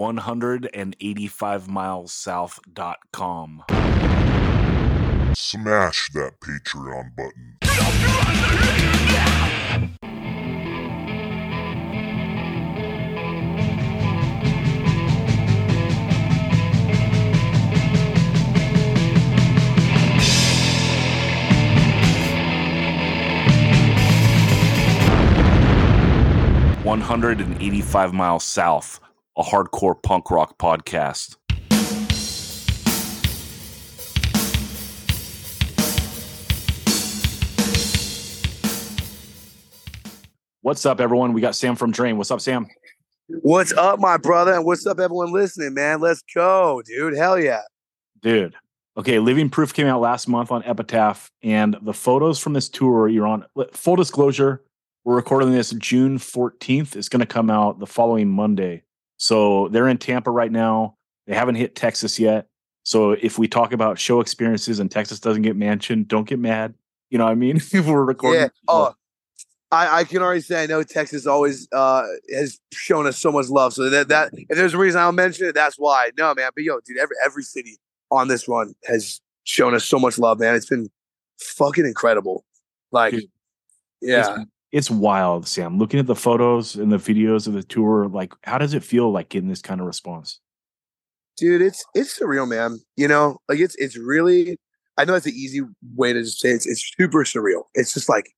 185milessouth.com. Smash that Patreon button. One hundred and eighty-five miles south, a hardcore punk rock podcast. What's up, everyone? We got Sam from Drain. What's up, Sam? What's up, my brother? And what's up, everyone listening, man? Let's go, dude. Hell yeah. Dude. Okay, Living Proof came out last month on Epitaph, and the photos from this tour you're on. Full disclosure, we're recording this June 14th. It's going to come out the following Monday. So they're in Tampa right now. They haven't hit Texas yet. So if we talk about show experiences and Texas doesn't get mentioned, don't get mad. You know what I mean? we're recording. Yeah. Oh, I, I can already say I know Texas always uh, has shown us so much love. So that that if there's a reason I'll mention it, that's why. No, man. But yo, dude, every every city on this run has shown us so much love, man. It's been fucking incredible. Like, Dude, yeah. It's, wild, Sam. Looking at the photos and the videos of the tour, like, how does it feel like getting this kind of response? dude it's it's surreal man you know like it's it's really i know it's an easy way to just say it. it's it's super surreal it's just like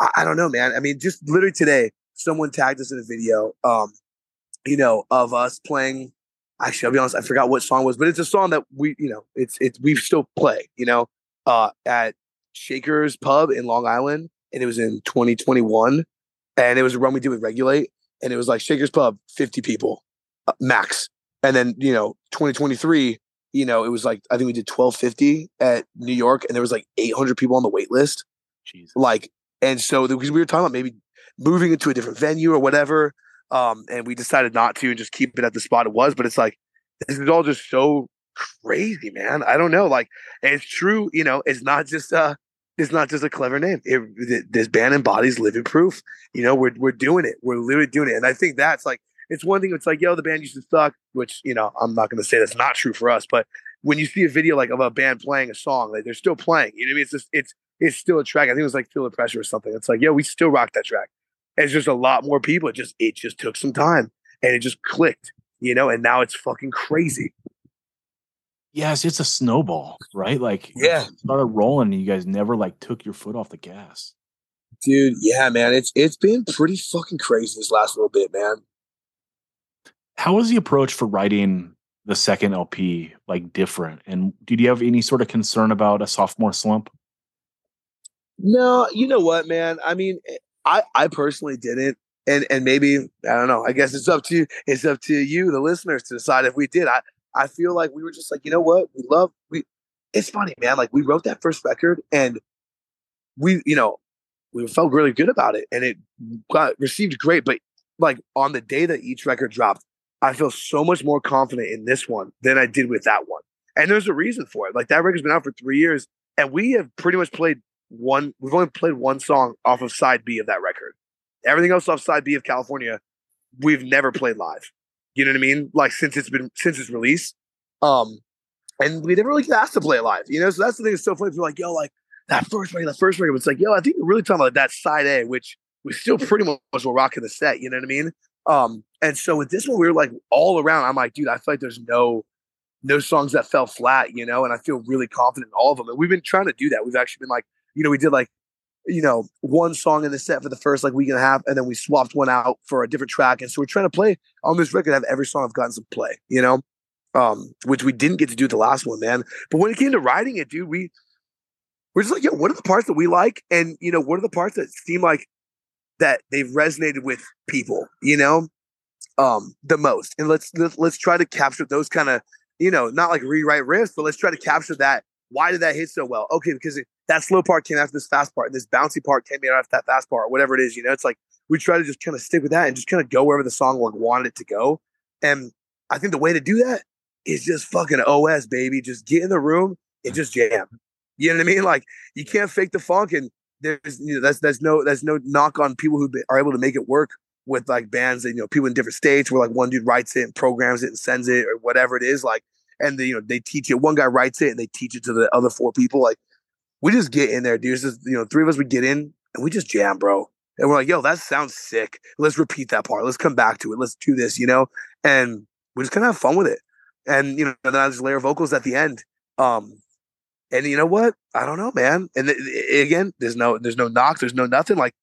I, I don't know man i mean just literally today someone tagged us in a video um you know of us playing actually i'll be honest i forgot what song was but it's a song that we you know it's it's we still play you know uh at shakers pub in long island and it was in 2021 and it was a run we did with regulate and it was like shakers pub 50 people uh, max and then, you know, 2023, you know, it was like, I think we did 1250 at New York and there was like 800 people on the wait list. Jesus. Like, and so because we were talking about maybe moving into a different venue or whatever. Um, and we decided not to and just keep it at the spot it was. But it's like, this is all just so crazy, man. I don't know. Like, it's true, you know, it's not just, uh, it's not just a clever name. It, this band embodies living proof. You know, we're we're doing it. We're literally doing it, and I think that's like it's one thing. It's like, yo, the band used to suck, which you know, I'm not going to say that's not true for us, but when you see a video like of a band playing a song, like they're still playing. You know what I mean? It's just it's it's still a track. I think it was like Feel the Pressure or something. It's like, yeah, we still rock that track. And it's just a lot more people. It just it just took some time and it just clicked, you know, and now it's fucking crazy. Yes, it's a snowball, right? Like, Yeah. started rolling, and you guys never like took your foot off the gas. Dude, yeah, man. It's it's been pretty fucking crazy this last little bit, man. How was the approach for writing the second LP like different? And did you have any sort of concern about a sophomore slump? No, you know what, man? I mean, eh, I I personally didn't, and and maybe I don't know. I guess it's up to you. It's up to you, the listeners, to decide if we did. I I feel like we were just like, you know what, we love we. It's funny, man. Like we wrote that first record, and we, you know, we felt really good about it, and it got received great. But like on the day that each record dropped, I feel so much more confident in this one than I did with that one. And there's a reason for it. Like that record's been out for three years, and we have pretty much played one. We've only played one song off of side B of that record. Everything else off side B of California, we've never played live. You know what I mean? Like since it's been since its release, um, and we never really get asked to play it live. You know, so that's the thing that's so funny. We're like, yo, like that first record, that first record. It's like, yo, I think we're really talking about that side A, which we still pretty much were rocking the set. You know what I mean? Um, and so with this one, we were like all around. I'm like, dude, I feel like there's no no songs that fell flat, you know, and I feel really confident in all of them. And we've been trying to do that. We've actually been like, you know, we did like, you know, one song in the set for the first like week and a half, and then we swapped one out for a different track. And so we're trying to play on this record, have every song I've gotten some play, you know, um, which we didn't get to do the last one, man. But when it came to writing it, dude, we we're just like, yo, what are the parts that we like? And you know, what are the parts that seem like that they've resonated with people, you know, um, the most. And let's, let's try to capture those kind of, you know, not like rewrite riffs, but let's try to capture that. Why did that hit so well? Okay, because it, that slow part came after this fast part, and this bouncy part came after that fast part, whatever it is. You know, it's like we try to just kind of stick with that and just kind of go wherever the song like wanted it to go. And I think the way to do that is just fucking OS, baby. Just get in the room and just jam. You know what I mean? Like you can't fake the funk, and there's you know that's that's no that's no knock on people who are able to make it work with like bands and you know people in different states where like one dude writes it and programs it and sends it or whatever it is like and they, you know they teach it one guy writes it and they teach it to the other four people like we just get in there dude. Just you know three of us would get in and we just jam bro. And we're like yo that sounds sick. Let's repeat that part. Let's come back to it. Let's do this you know? And we just kind of have fun with it. And you know then I just layer vocals at the end. Um and you know what? I don't know man. And th- th- again there's no there's no knock there's no nothing. Like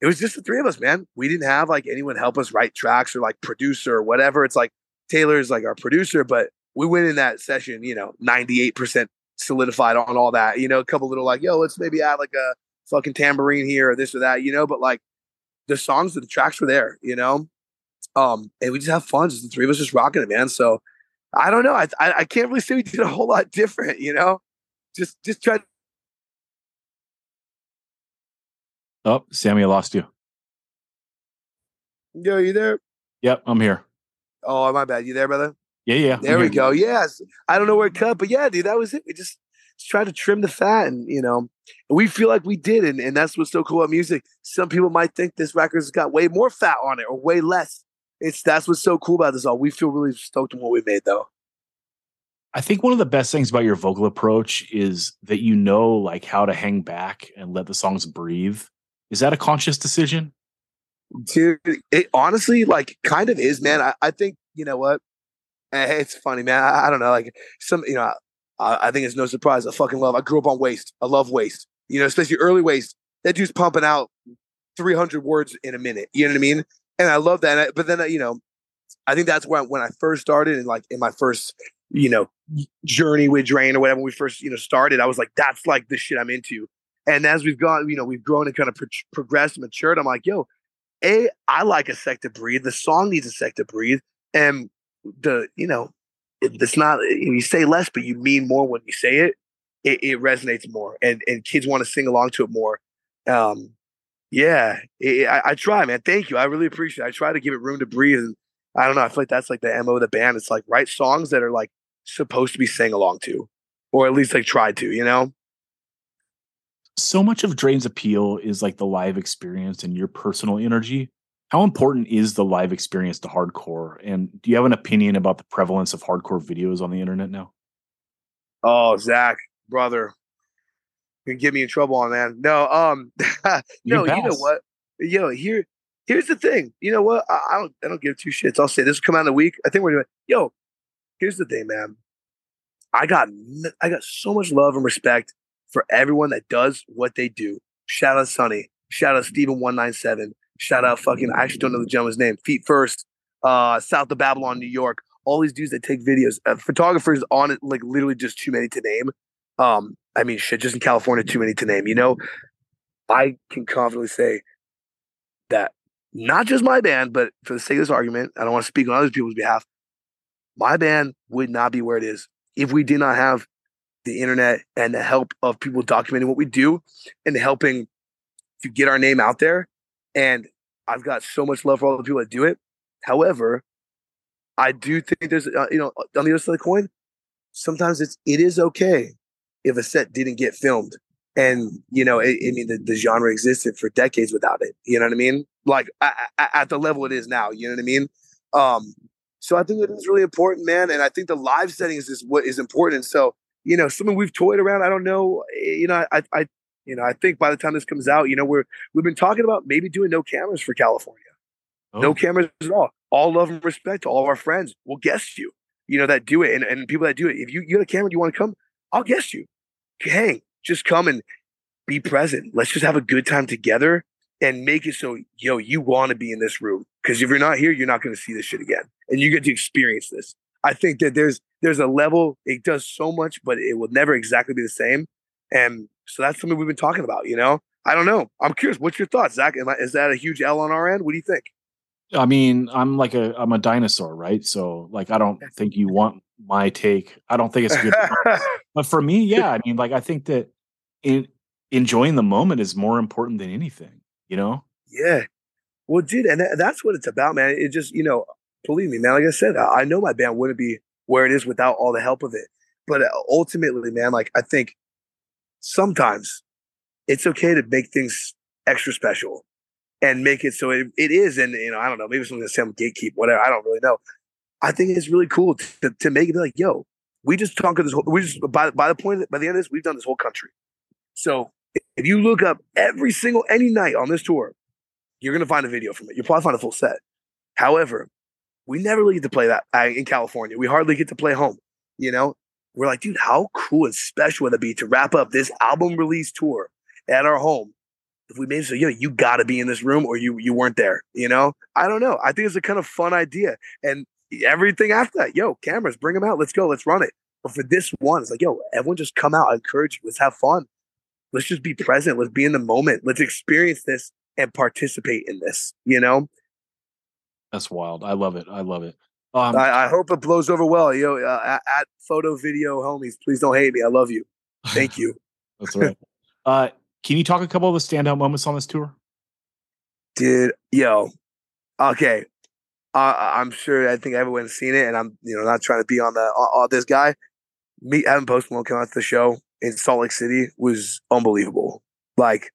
it was just the three of us, man. We didn't have like anyone help us write tracks or like producer or whatever. It's like Taylor's like our producer, but we went in that session, you know, 98% solidified on all that. You know, a couple little like, yo, let's maybe add like a fucking tambourine here or this or that, you know, but like the songs, the tracks were there, you know? Um, and we just have fun, just the three of us just rocking it, man. So I don't know. I, I, I can't really say we did a whole lot different, you know? Just just try Oh, Sammy, I lost you. Yo, you there? Yep, I'm here. Oh, my bad. You there, brother? Yeah, yeah. There we go. Yes. I don't know where it cut, but yeah, dude, that was it. We just, just tried to trim the fat and, you know, we feel like we did. And, and that's what's so cool about music. Some people might think this record's got way more fat on it or way less. It's that's what's so cool about this all. We feel really stoked on what we made though. I think one of the best things about your vocal approach is that you know like how to hang back and let the songs breathe. Is that a conscious decision? Dude, it honestly like kind of is, man. I, I think, you know what? Eh, It's funny, man. I, I don't know. Like some, you know, I, I think it's no surprise. I fucking love. I grew up on waste. I love waste. You know, especially early waste. That dude's pumping out 300 words in a minute. You know what I mean? And I love that. I- But then, uh, you know, I think that's when when I first started and like in my first, you know, journey with Drain or whatever when we first, you know, started, I was like, that's like the shit I'm into. And as we've gone, you know, we've grown and kind of pro- progressed matured. I'm like, yo, a, I like a sec to breathe. The song needs a sec to breathe, and the, you know, it's not you say less, but you mean more when you say it. It, it resonates more, and and kids want to sing along to it more. Um, yeah, it, I, I try, man. Thank you. I really appreciate. it. I try to give it room to breathe, and I don't know. I feel like that's like the mo of the band. It's like write songs that are like supposed to be sang along to, or at least like try to. You know. So much of Drain's appeal is like the live experience and your personal energy. How important is the live experience to hardcore? And do you have an opinion about the prevalence of hardcore videos on the internet now? Oh, Zach, brother, you can get me in trouble on that. No, um, no, can you know what? Yo, here, here's the thing. You know what? I, I don't, I don't give two shits. I'll say this will come out in a week. I think we're doing. Yo, here's the thing, man. I got, I got so much love and respect for everyone that does what they do. Shout out Sonny. Shout out Steven one nine seven. Shout out fucking. I actually don't know the gentleman's name. Feet first. Uh, South of Babylon, New York. All these dudes that take videos. Uh, photographers on it, like literally just too many to name. Um, I mean, shit, just in California, too many to name. You know, I can confidently say that not just my band, but for the sake of this argument, I don't want to speak on other people's behalf. My band would not be where it is if we did not have the internet and the help of people documenting what we do and helping to get our name out there. And I've got so much love for all the people that do it. However, I do think there's, uh, you know, on the other side of the coin, sometimes it's it is okay if a set didn't get filmed. And you know, I I mean, the, the genre existed for decades without it. You know what I mean? Like a- a- at the level it is now. You know what I mean? Um, so I think it is really important, man. And I think the live settings is what is important. So you know, something we've toyed around. I don't know. eh, You know, I, I, you know, I think by the time this comes out, you know, we're we've been talking about maybe doing no cameras for California. No Oh, cameras at all. All love and respect to all of our friends. We'll guess you, you know, that do it. And, and people that do it. If you, you got a camera you want to come, I'll guess you. Hang, just come and be present. Let's just have a good time together and make it so, yo, you want to be in this room. Because if you're not here, you're not going to see this shit again. And you get to experience this. I think that there's there's a level, it does so much, but it will never exactly be the same. And so that's something we've been talking about, you know? I don't know. I'm curious. What's your thoughts, Zach? I, is that a huge L on our end? What do you think? I mean, I'm like a I'm a dinosaur, right? So like I don't think you want my take. I don't think it's good. but for me, yeah, I mean, like I think that in enjoying the moment is more important than anything, you know? Yeah. Well, dude, and tha- that's what it's about, man. It just, you know, believe me, man. Like I said, I I know my band wouldn't be where it is without all the help of it. But uh, ultimately, man, like I think sometimes it's okay to make things extra special. and make it so it, it is. And you know, I don't know, maybe something to some gatekeep, whatever. I don't really know. I think it's really cool to, to make it be like, yo, we just conquered this. Whole, we just by by the point by the end of this, we've done this whole country. So if you look up every single any night on this tour, you're gonna find a video from it. You'll probably find a full set. However, we never really get to play that uh, in California. We hardly get to play home. You know, we're like, dude, how cool and special would it be to wrap up this album release tour at our home? If we made it so, yo, you got to be in this room, or you you weren't there. You know, I don't know. I think it's a kind of fun idea, and everything after that, yo, cameras, bring them out. Let's go. Let's run it. But for this one, it's like, yo, everyone just come out. I encourage you. Let's have fun. Let's just be present. Let's be in the moment. Let's experience this and participate in this. You know, that's wild. I love it. I love it. Um, I, I, hope it blows over well. Yo, uh, at, photo video homies, please don't hate me. I love you. Thank you. that's right. uh, can you talk a couple of the standout moments on this tour? Dude, yo, okay. Uh, I'm sure. I think everyone's seen it, and I'm you know not trying to be on the all this guy. Me having Post Malone come out to the show in Salt Lake City was unbelievable. Like,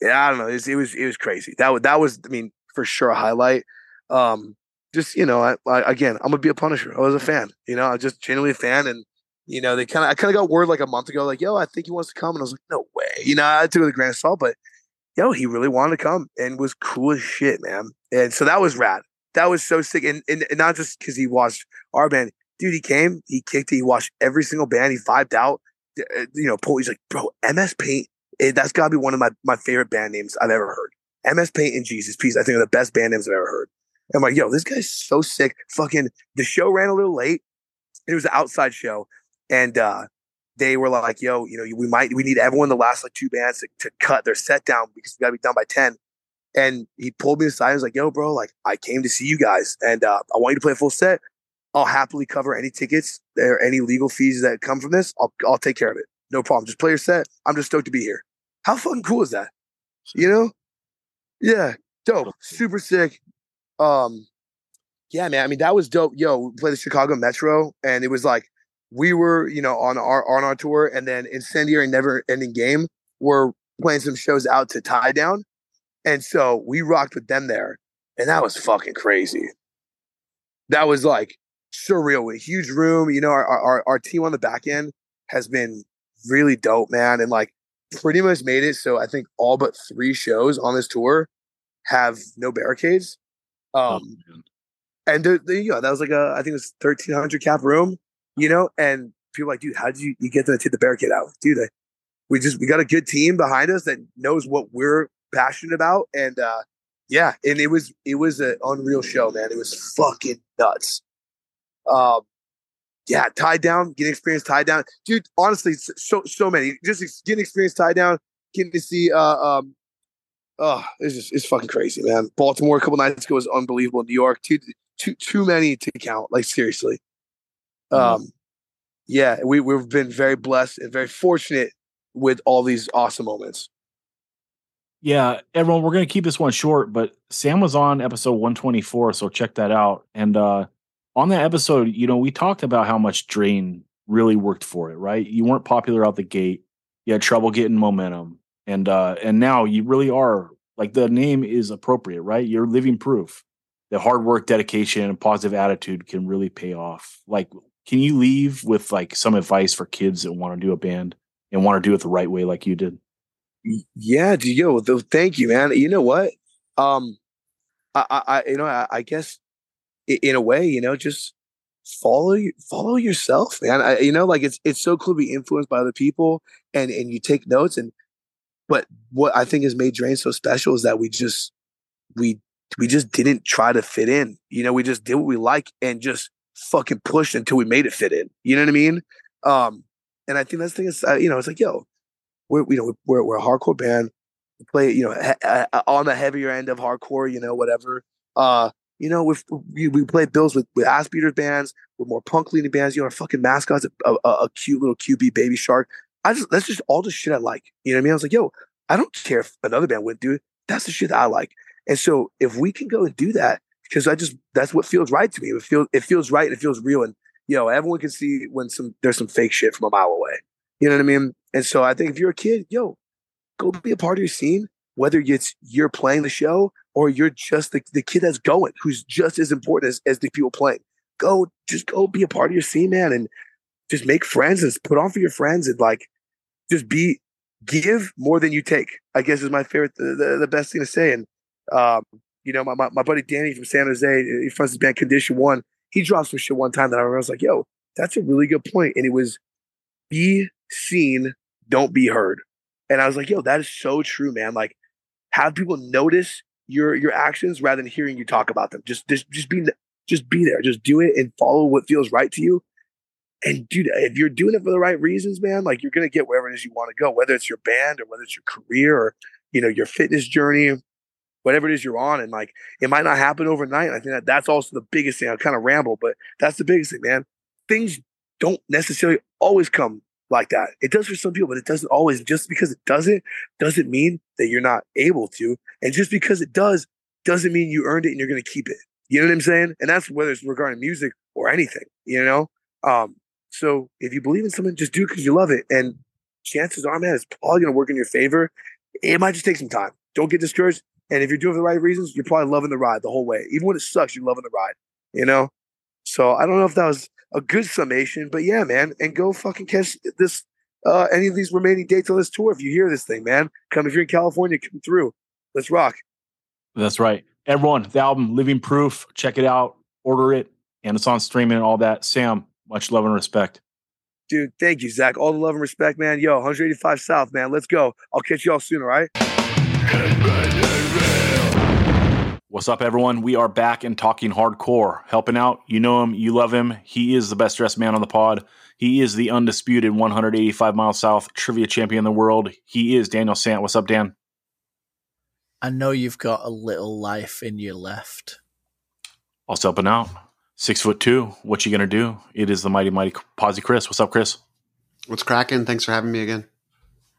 yeah, I don't know. It was it was, it was crazy. That was that was I mean for sure a highlight. Um, just you know, I, I, again, I'm gonna be a Punisher. I was a fan. You know, I just genuinely a fan, and you know, they kind of I kind of got word like a month ago, like, yo, I think he wants to come, and I was like, no way. You know, I took it with a grain of salt, but yo, he really wanted to come and was cool as shit, man. And so that was rad. That was so sick, and, and, and not just because he watched our band, dude. He came, he kicked it, he watched every single band, he vibed out. Uh, you know, he's like, bro, MS Paint, it, that's got to be one of my my favorite band names I've ever heard. MS Paint and Jesus Piece, I think are the best band names I've ever heard. I'm like, yo, this guy's so sick. Fucking the show ran a little late. It was an outside show. And uh they were like, yo, you know, we might we need everyone the last like two bands to, to cut their set down because we gotta be done by 10. And he pulled me aside and was like, yo, bro, like I came to see you guys and uh, I want you to play a full set. I'll happily cover any tickets or any legal fees that come from this. I'll I'll take care of it. No problem. Just play your set. I'm just stoked to be here. How fucking cool is that? You know? Yeah. Dope. Super sick. Um, yeah, man. I mean, that was dope. Yo, we played the Chicago Metro, and it was like we were, you know, on our on our tour, and then Incendiary Never Ending Game were playing some shows out to tie down, and so we rocked with them there, and that was fucking crazy. That was like surreal. A huge room, you know. Our our our team on the back end has been really dope, man, and like pretty much made it so I think all but three shows on this tour have no barricades. Oh, um, oh, and the, the, you know, that was like a, I think it was 1300 cap room, you know, and people like, dude, how did you, you get to take the barricade out? Dude, I, we just, we got a good team behind us that knows what we're passionate about. And, uh, yeah, and it was, it was an unreal show, man. It was fucking nuts. Um, yeah, tied down, getting experience tied down, dude. Honestly, so so many. Just getting experience tied down, getting to see uh, um, oh, it's just it's fucking crazy, man. Baltimore a couple nights ago was unbelievable. New York, too too too many to count. Like seriously. Mm-hmm. Um, yeah, we we've been very blessed and very fortunate with all these awesome moments. Yeah, everyone, we're gonna keep this one short, but Sam was on episode 124, so check that out. And uh on that episode, you know, we talked about how much Drain really worked for it, right? You weren't popular out the gate. You had trouble getting momentum and uh and now you really are like the name is appropriate right? You're living proof that hard work dedication and positive attitude can really pay off. Like can you leave with like some advice for kids that want to do a band and want to do it the right way like you did? Yeah yo thank you man. You know what? Um i i you know i, I guess in a way you know just follow follow yourself man. I, you know like it's it's so cool to be influenced by other people and and you take notes and but what I think has made Drain so special is that we just we we just didn't try to fit in. You know, we just did what we like and just fucking pushed until we made it fit in. You know what I mean? Um, and I think that's the thing is, uh, you know, it's like, yo, we're you know we're we're a hardcore band. We play you know ha- ha- on the heavier end of hardcore. You know, whatever. Uh, you know, we, we play bills with with ass beaters bands, with more punk leaning bands. You know, our fucking mascots, a, a, a cute little QB baby shark. I just that's just all the shit I like. You know what I mean? I was like, yo, I don't care if another band do it. That's the shit that I like. And so if we can go and do that, because I just that's what feels right to me. It feels it feels right it feels real. And you know, everyone can see when some there's some fake shit from a mile away. You know what I mean? And so I think if you're a kid, yo, go be a part of your scene, whether it's you're playing the show or you're just the, the kid that's going, who's just as important as, as the people playing. Go, just go be a part of your scene, man, and just make friends and put on for your friends and like just be give more than you take. I guess is my favorite, the, the, the best thing to say. And um, you know, my, my, my buddy Danny from San Jose, he fronts his band Condition One. He dropped some shit one time that I. I was like, "Yo, that's a really good point." And it was, be seen, don't be heard. And I was like, "Yo, that is so true, man." Like, have people notice your your actions rather than hearing you talk about them. Just just just be just be there. Just do it and follow what feels right to you. And dude, if you're doing it for the right reasons, man, like you're gonna get wherever it is you want to go, whether it's your band or whether it's your career or you know your fitness journey, whatever it is you're on. And like it might not happen overnight. I think that that's also the biggest thing. I kind of ramble, but that's the biggest thing, man. Things don't necessarily always come like that. It does for some people, but it doesn't always. Just because it doesn't, doesn't mean that you're not able to. And just because it does, doesn't mean you earned it and you're to keep it. You know what I'm saying? And that's whether it's regarding music or anything, you know? Um, so if you believe in something, just do it because you love it. And chances are, man, it's probably going to work in your favor. It might just take some time. Don't get discouraged. And if you're doing for the right reasons, you're probably loving the ride the whole way. Even when it sucks, you're loving the ride, you know? So I don't know if that was a good summation, but yeah, man. And go fucking catch this, uh, any of these remaining dates on this tour. If you hear this thing, man, come if you're in California, come through. Let's rock. That's right. Everyone, the album Living Proof, check it out, order it, and it's on streaming and all that. Sam, much love and respect. Dude, thank you, Zach. All the love and respect, man. Yo, 185 South, man. Let's go. I'll catch y'all soon, all right? What's up, everyone? We are back and talking hardcore, helping out. You know him, you love him. He is the best dressed man on the pod. He is the undisputed 185 mile south trivia champion in the world. He is Daniel Sant. What's up, Dan? I know you've got a little life in your left. I'll Also helping out. Six foot two. What you gonna do? It is the mighty mighty Posy Chris. What's up, Chris? What's cracking? Thanks for having me again.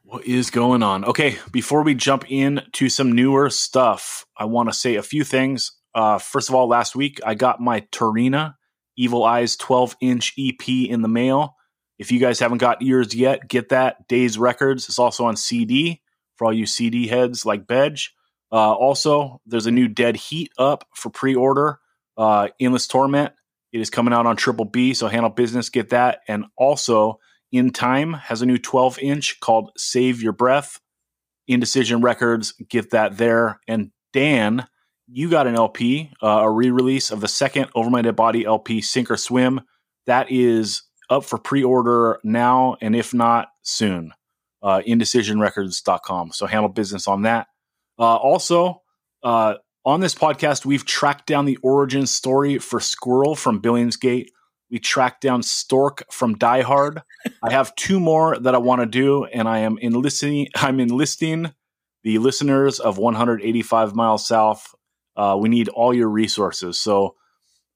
What is going on? Okay, before we jump in to some newer stuff, I want to say a few things. Uh, first of all, last week I got my Tarina Evil Eyes 12 inch EP in the mail. If you guys haven't got yours yet, get that. Daze Records. It's also on CD for all you CD heads like Bedge. Uh, also, there's a new Dead Heat up for pre order. Uh, Endless Torment. It is coming out on Triple B, so handle business, get that. And also, In Time has a new 12 inch called Save Your Breath. Indecision Records, get that there. And Dan, you got an LP, uh, a re release of the second Over My Dead Body LP, Sink or Swim. That is up for pre order now, and if not, soon. Uh, indecisionrecords.com. So handle business on that. Uh, also, uh, on this podcast, we've tracked down the origin story for Squirrel from Billingsgate. We tracked down Stork from Die Hard. I have two more that I want to do, and I am enlisting. I'm enlisting the listeners of 185 miles south. Uh, we need all your resources. So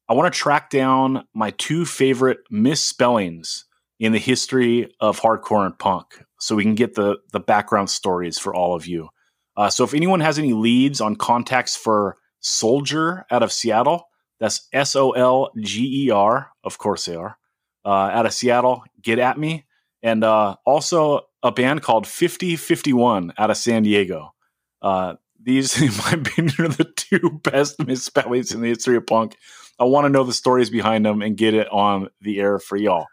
I want to track down my two favorite misspellings in the history of hardcore and punk, so we can get the the background stories for all of you. Uh, so if anyone has any leads on contacts for Soldier out of Seattle, that's S O L G E R, of course they are, uh, out of Seattle, get at me. And uh, also a band called 5051 out of San Diego. Uh, these, in my opinion, are the two best misspellings in the history of punk. I want to know the stories behind them and get it on the air for y'all.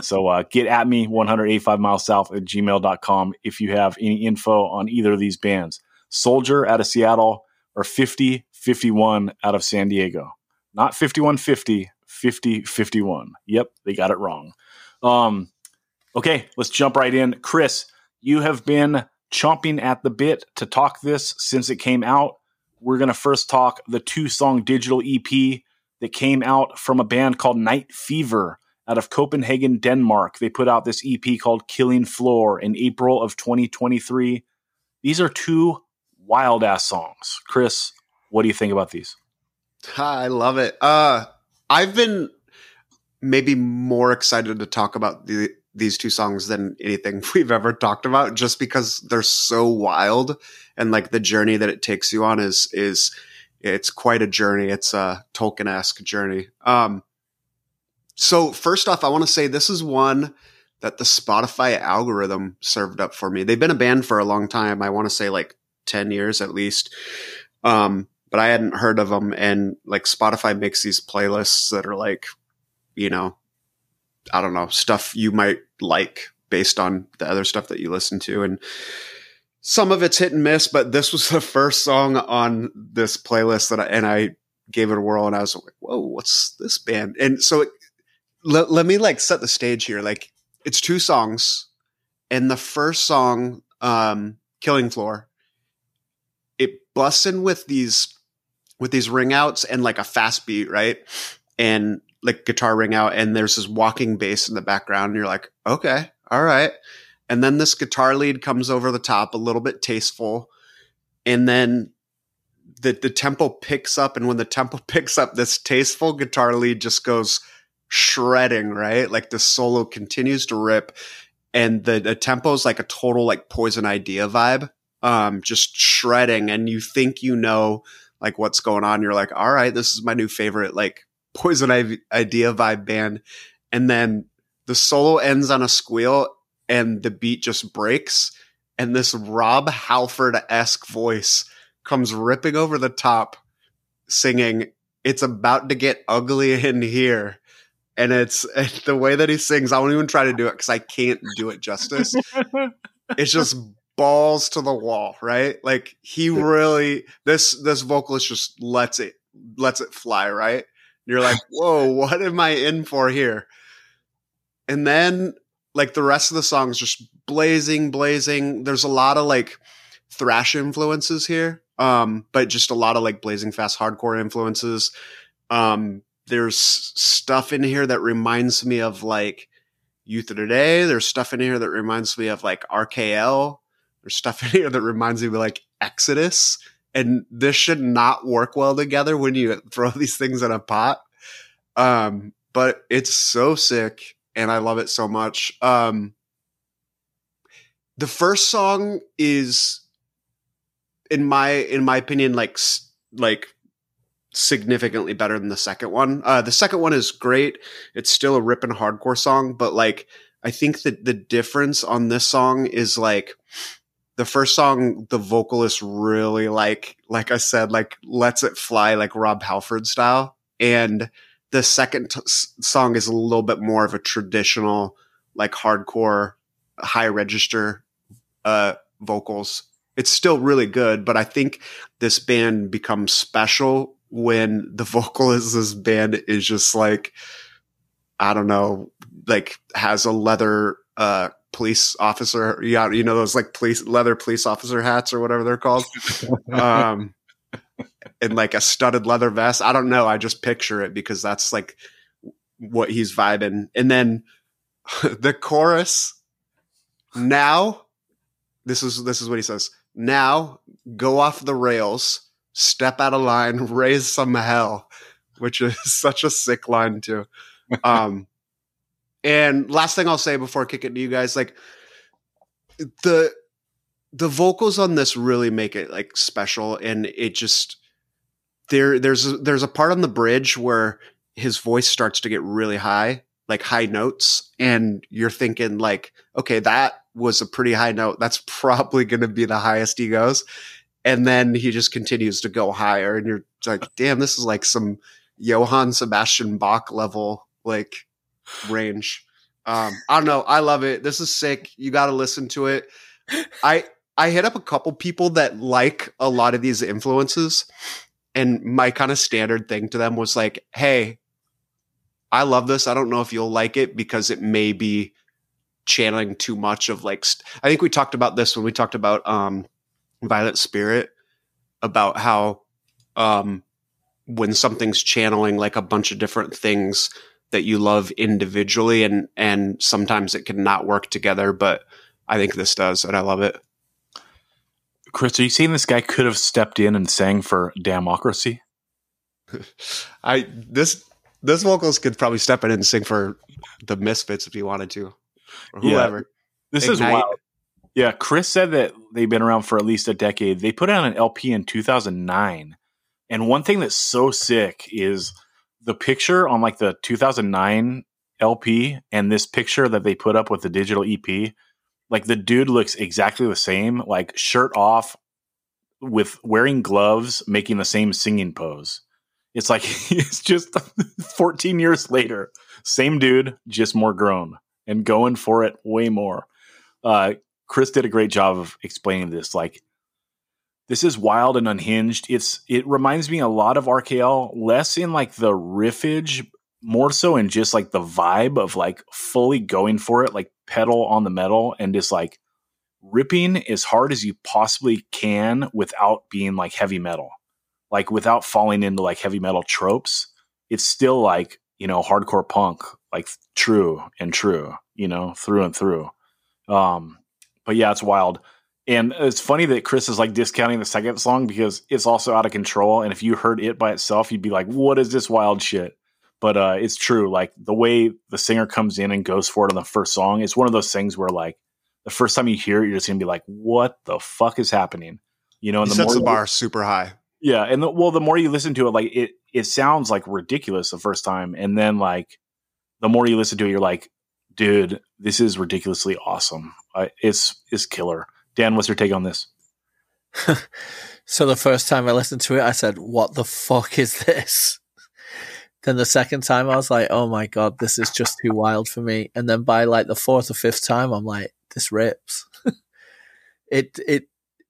So uh, get at me 185 miles south at gmail.com if you have any info on either of these bands. Soldier out of Seattle or 5051 out of San Diego. Not 5150, 5051. Yep, they got it wrong. Um, okay, let's jump right in. Chris, you have been chomping at the bit to talk this since it came out. We're going to first talk the two song digital EP that came out from a band called Night Fever out of Copenhagen, Denmark. They put out this EP called Killing Floor in April of 2023. These are two wild ass songs. Chris, what do you think about these? I love it. Uh, I've been maybe more excited to talk about the, these two songs than anything we've ever talked about, just because they're so wild and like the journey that it takes you on is is it's quite a journey. It's a Tolkien esque journey. Um, so first off, I want to say this is one that the Spotify algorithm served up for me. They've been a band for a long time. I want to say like 10 years at least. Um, but I hadn't heard of them. And like Spotify makes these playlists that are like, you know, I don't know, stuff you might like based on the other stuff that you listen to. And some of it's hit and miss, but this was the first song on this playlist that I, and I gave it a whirl and I was like, whoa, what's this band? And so it, let, let me like set the stage here. Like it's two songs and the first song, um, Killing Floor, it busts in with these with these ring outs and like a fast beat, right? And like guitar ring out, and there's this walking bass in the background, and you're like, okay, all right. And then this guitar lead comes over the top, a little bit tasteful, and then the the tempo picks up, and when the tempo picks up, this tasteful guitar lead just goes shredding, right? Like the solo continues to rip, and the the tempo is like a total like poison idea vibe, um, just shredding, and you think you know like what's going on. You're like, all right, this is my new favorite, like Poison Idea vibe band. And then the solo ends on a squeal and the beat just breaks. And this Rob Halford esque voice comes ripping over the top, singing, It's about to get ugly in here. And it's the way that he sings. I won't even try to do it because I can't do it justice. it's just balls to the wall, right? Like he really this this vocalist just lets it lets it fly, right? You're like, whoa, what am I in for here? And then like the rest of the songs just blazing, blazing. There's a lot of like thrash influences here. Um, but just a lot of like blazing fast hardcore influences. Um, there's stuff in here that reminds me of like Youth of Today. There's stuff in here that reminds me of like RKL. There's stuff in here that reminds me of like Exodus. And this should not work well together when you throw these things in a pot. Um, but it's so sick and I love it so much. Um, the first song is in my in my opinion like like significantly better than the second one. Uh, the second one is great. It's still a ripping hardcore song, but like I think that the difference on this song is like the first song, the vocalist really like, like I said, like lets it fly like Rob Halford style. And the second t- song is a little bit more of a traditional, like hardcore, high register, uh, vocals. It's still really good, but I think this band becomes special when the vocalist this band is just like, I don't know, like has a leather, uh, police officer. Yeah, you know those like police leather police officer hats or whatever they're called. um, and like a studded leather vest. I don't know. I just picture it because that's like what he's vibing. And then the chorus. Now, this is this is what he says. Now go off the rails, step out of line, raise some hell, which is such a sick line too. Um, and last thing I'll say before I kick it to you guys, like the the vocals on this really make it like special, and it just there there's a, there's a part on the bridge where his voice starts to get really high, like high notes, and you're thinking like, okay, that was a pretty high note. That's probably going to be the highest he goes, and then he just continues to go higher, and you're like, damn, this is like some Johann Sebastian Bach level like range. Um, I don't know. I love it. This is sick. You got to listen to it. I I hit up a couple people that like a lot of these influences, and my kind of standard thing to them was like, "Hey, I love this. I don't know if you'll like it because it may be channeling too much of like." St- I think we talked about this when we talked about um, Violet Spirit about how um, when something's channeling like a bunch of different things that you love individually and and sometimes it can not work together but i think this does and i love it. Chris are you saying this guy could have stepped in and sang for democracy i this this vocals could probably step in and sing for the misfits if he wanted to or whoever. Yeah, this Ignite. is wild yeah chris said that they've been around for at least a decade they put out an lp in 2009 and one thing that's so sick is the picture on like the 2009 LP and this picture that they put up with the digital EP, like the dude looks exactly the same, like shirt off, with wearing gloves, making the same singing pose. It's like it's just 14 years later, same dude, just more grown and going for it way more. Uh, Chris did a great job of explaining this. Like, this is wild and unhinged. It's it reminds me a lot of RKL, less in like the riffage, more so in just like the vibe of like fully going for it, like pedal on the metal and just like ripping as hard as you possibly can without being like heavy metal, like without falling into like heavy metal tropes. It's still like you know hardcore punk, like true and true, you know, through and through. Um, but yeah, it's wild. And it's funny that Chris is like discounting the second song because it's also out of control. And if you heard it by itself, you'd be like, what is this wild shit? But uh, it's true. Like the way the singer comes in and goes for it on the first song, it's one of those things where like the first time you hear it, you're just gonna be like, what the fuck is happening? You know, and He the sets more the you- bar super high. yeah, and the, well, the more you listen to it, like it, it sounds like ridiculous the first time, and then like the more you listen to it, you're like, dude, this is ridiculously awesome. Uh, it's it's killer. Dan, what's your take on this? So the first time I listened to it, I said, "What the fuck is this?" Then the second time, I was like, "Oh my god, this is just too wild for me." And then by like the fourth or fifth time, I'm like, "This rips." it it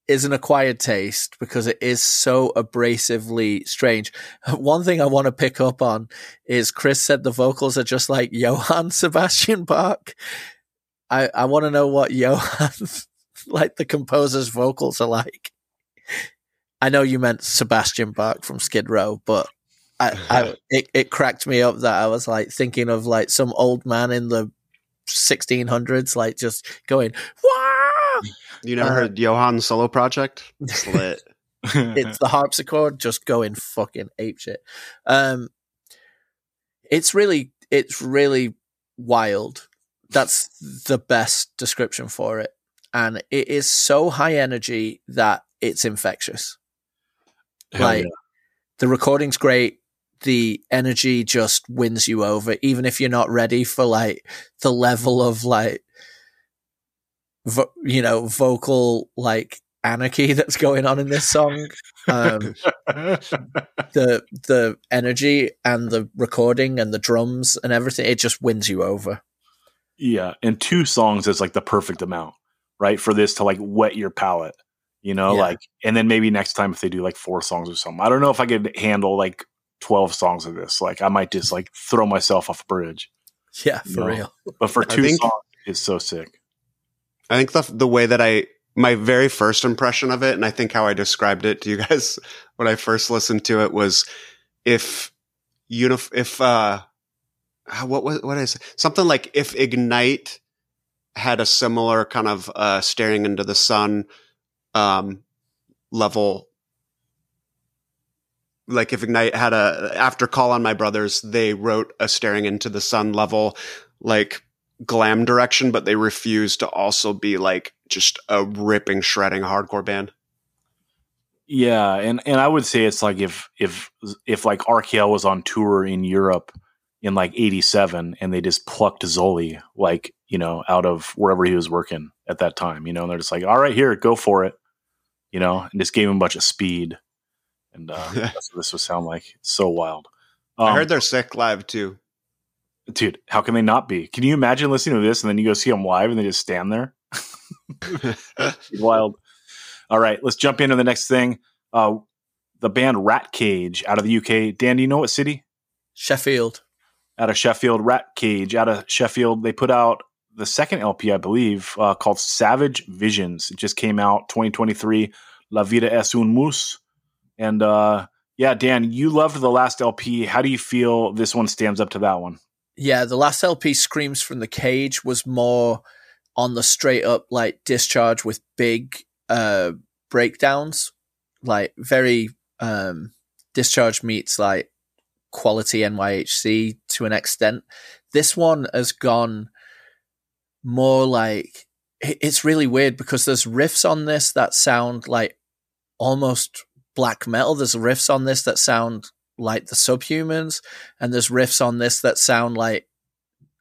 is an acquired taste because it is so abrasively strange. One thing I want to pick up on is Chris said the vocals are just like Johann Sebastian Bach. I I want to know what Johann like the composer's vocals are like. I know you meant Sebastian Bach from Skid Row, but I, I it, it cracked me up that I was like thinking of like some old man in the 1600s, like just going, Wah! You never Uh, heard Johann's solo project? It's lit. it's the harpsichord just going fucking apeshit. Um, it's really, it's really wild. That's the best description for it, and it is so high energy that it's infectious. Hell like yeah. the recording's great. The energy just wins you over, even if you're not ready for like the level of like, vo- you know, vocal like anarchy that's going on in this song. Um, the the energy and the recording and the drums and everything, it just wins you over. yeah, and two songs is like the perfect amount, right? For this to like wet your palate, you know, Yeah. like, and then maybe next time if they do like four songs or something, I don't know if I could handle like twelve songs of this. Like, I might just like throw myself off a bridge. Yeah, for No. real. But for two think- songs, it's so sick. I think the the way that I my very first impression of it, and I think how I described it to you guys when I first listened to it was if unif if uh how- what was what is something like if Ignite had a similar kind of uh staring into the sun um level. Like if Ignite had a after Call on My Brothers, they wrote a staring into the sun level like glam direction, but they refuse to also be like just a ripping, shredding hardcore band. Yeah, and and I would say it's like if if if like RKL was on tour in Europe in like '87 and they just plucked Zoli like you know out of wherever he was working at that time, you know, and they're just like, all right, here, go for it, you know, and just gave him a bunch of speed, and uh, that's what this would sound like. It's so wild. I Um, heard they're sick live too. Dude. How can they not be? Can you imagine listening to this and then you go see them live and they just stand there? wild. All right, let's jump into the next thing. Uh, the band Rat Cage out of the UK. Dan, do you know what city? Sheffield. Out of Sheffield. Rat Cage out of Sheffield. They put out the second LP, I believe, uh, called Savage Visions. It just came out 2023. La Vida es un mus. And uh, yeah, Dan, you loved the last LP. How do you feel this one stands up to that one? Yeah, the last LP, Screams from the Cage, was more on the straight up like discharge with big uh breakdowns. Like very um discharge meets like quality NYHC to an extent. This one has gone more like it's really weird because there's riffs on this that sound like almost black metal. There's riffs on this that sound like the subhumans and there's riffs on this that sound like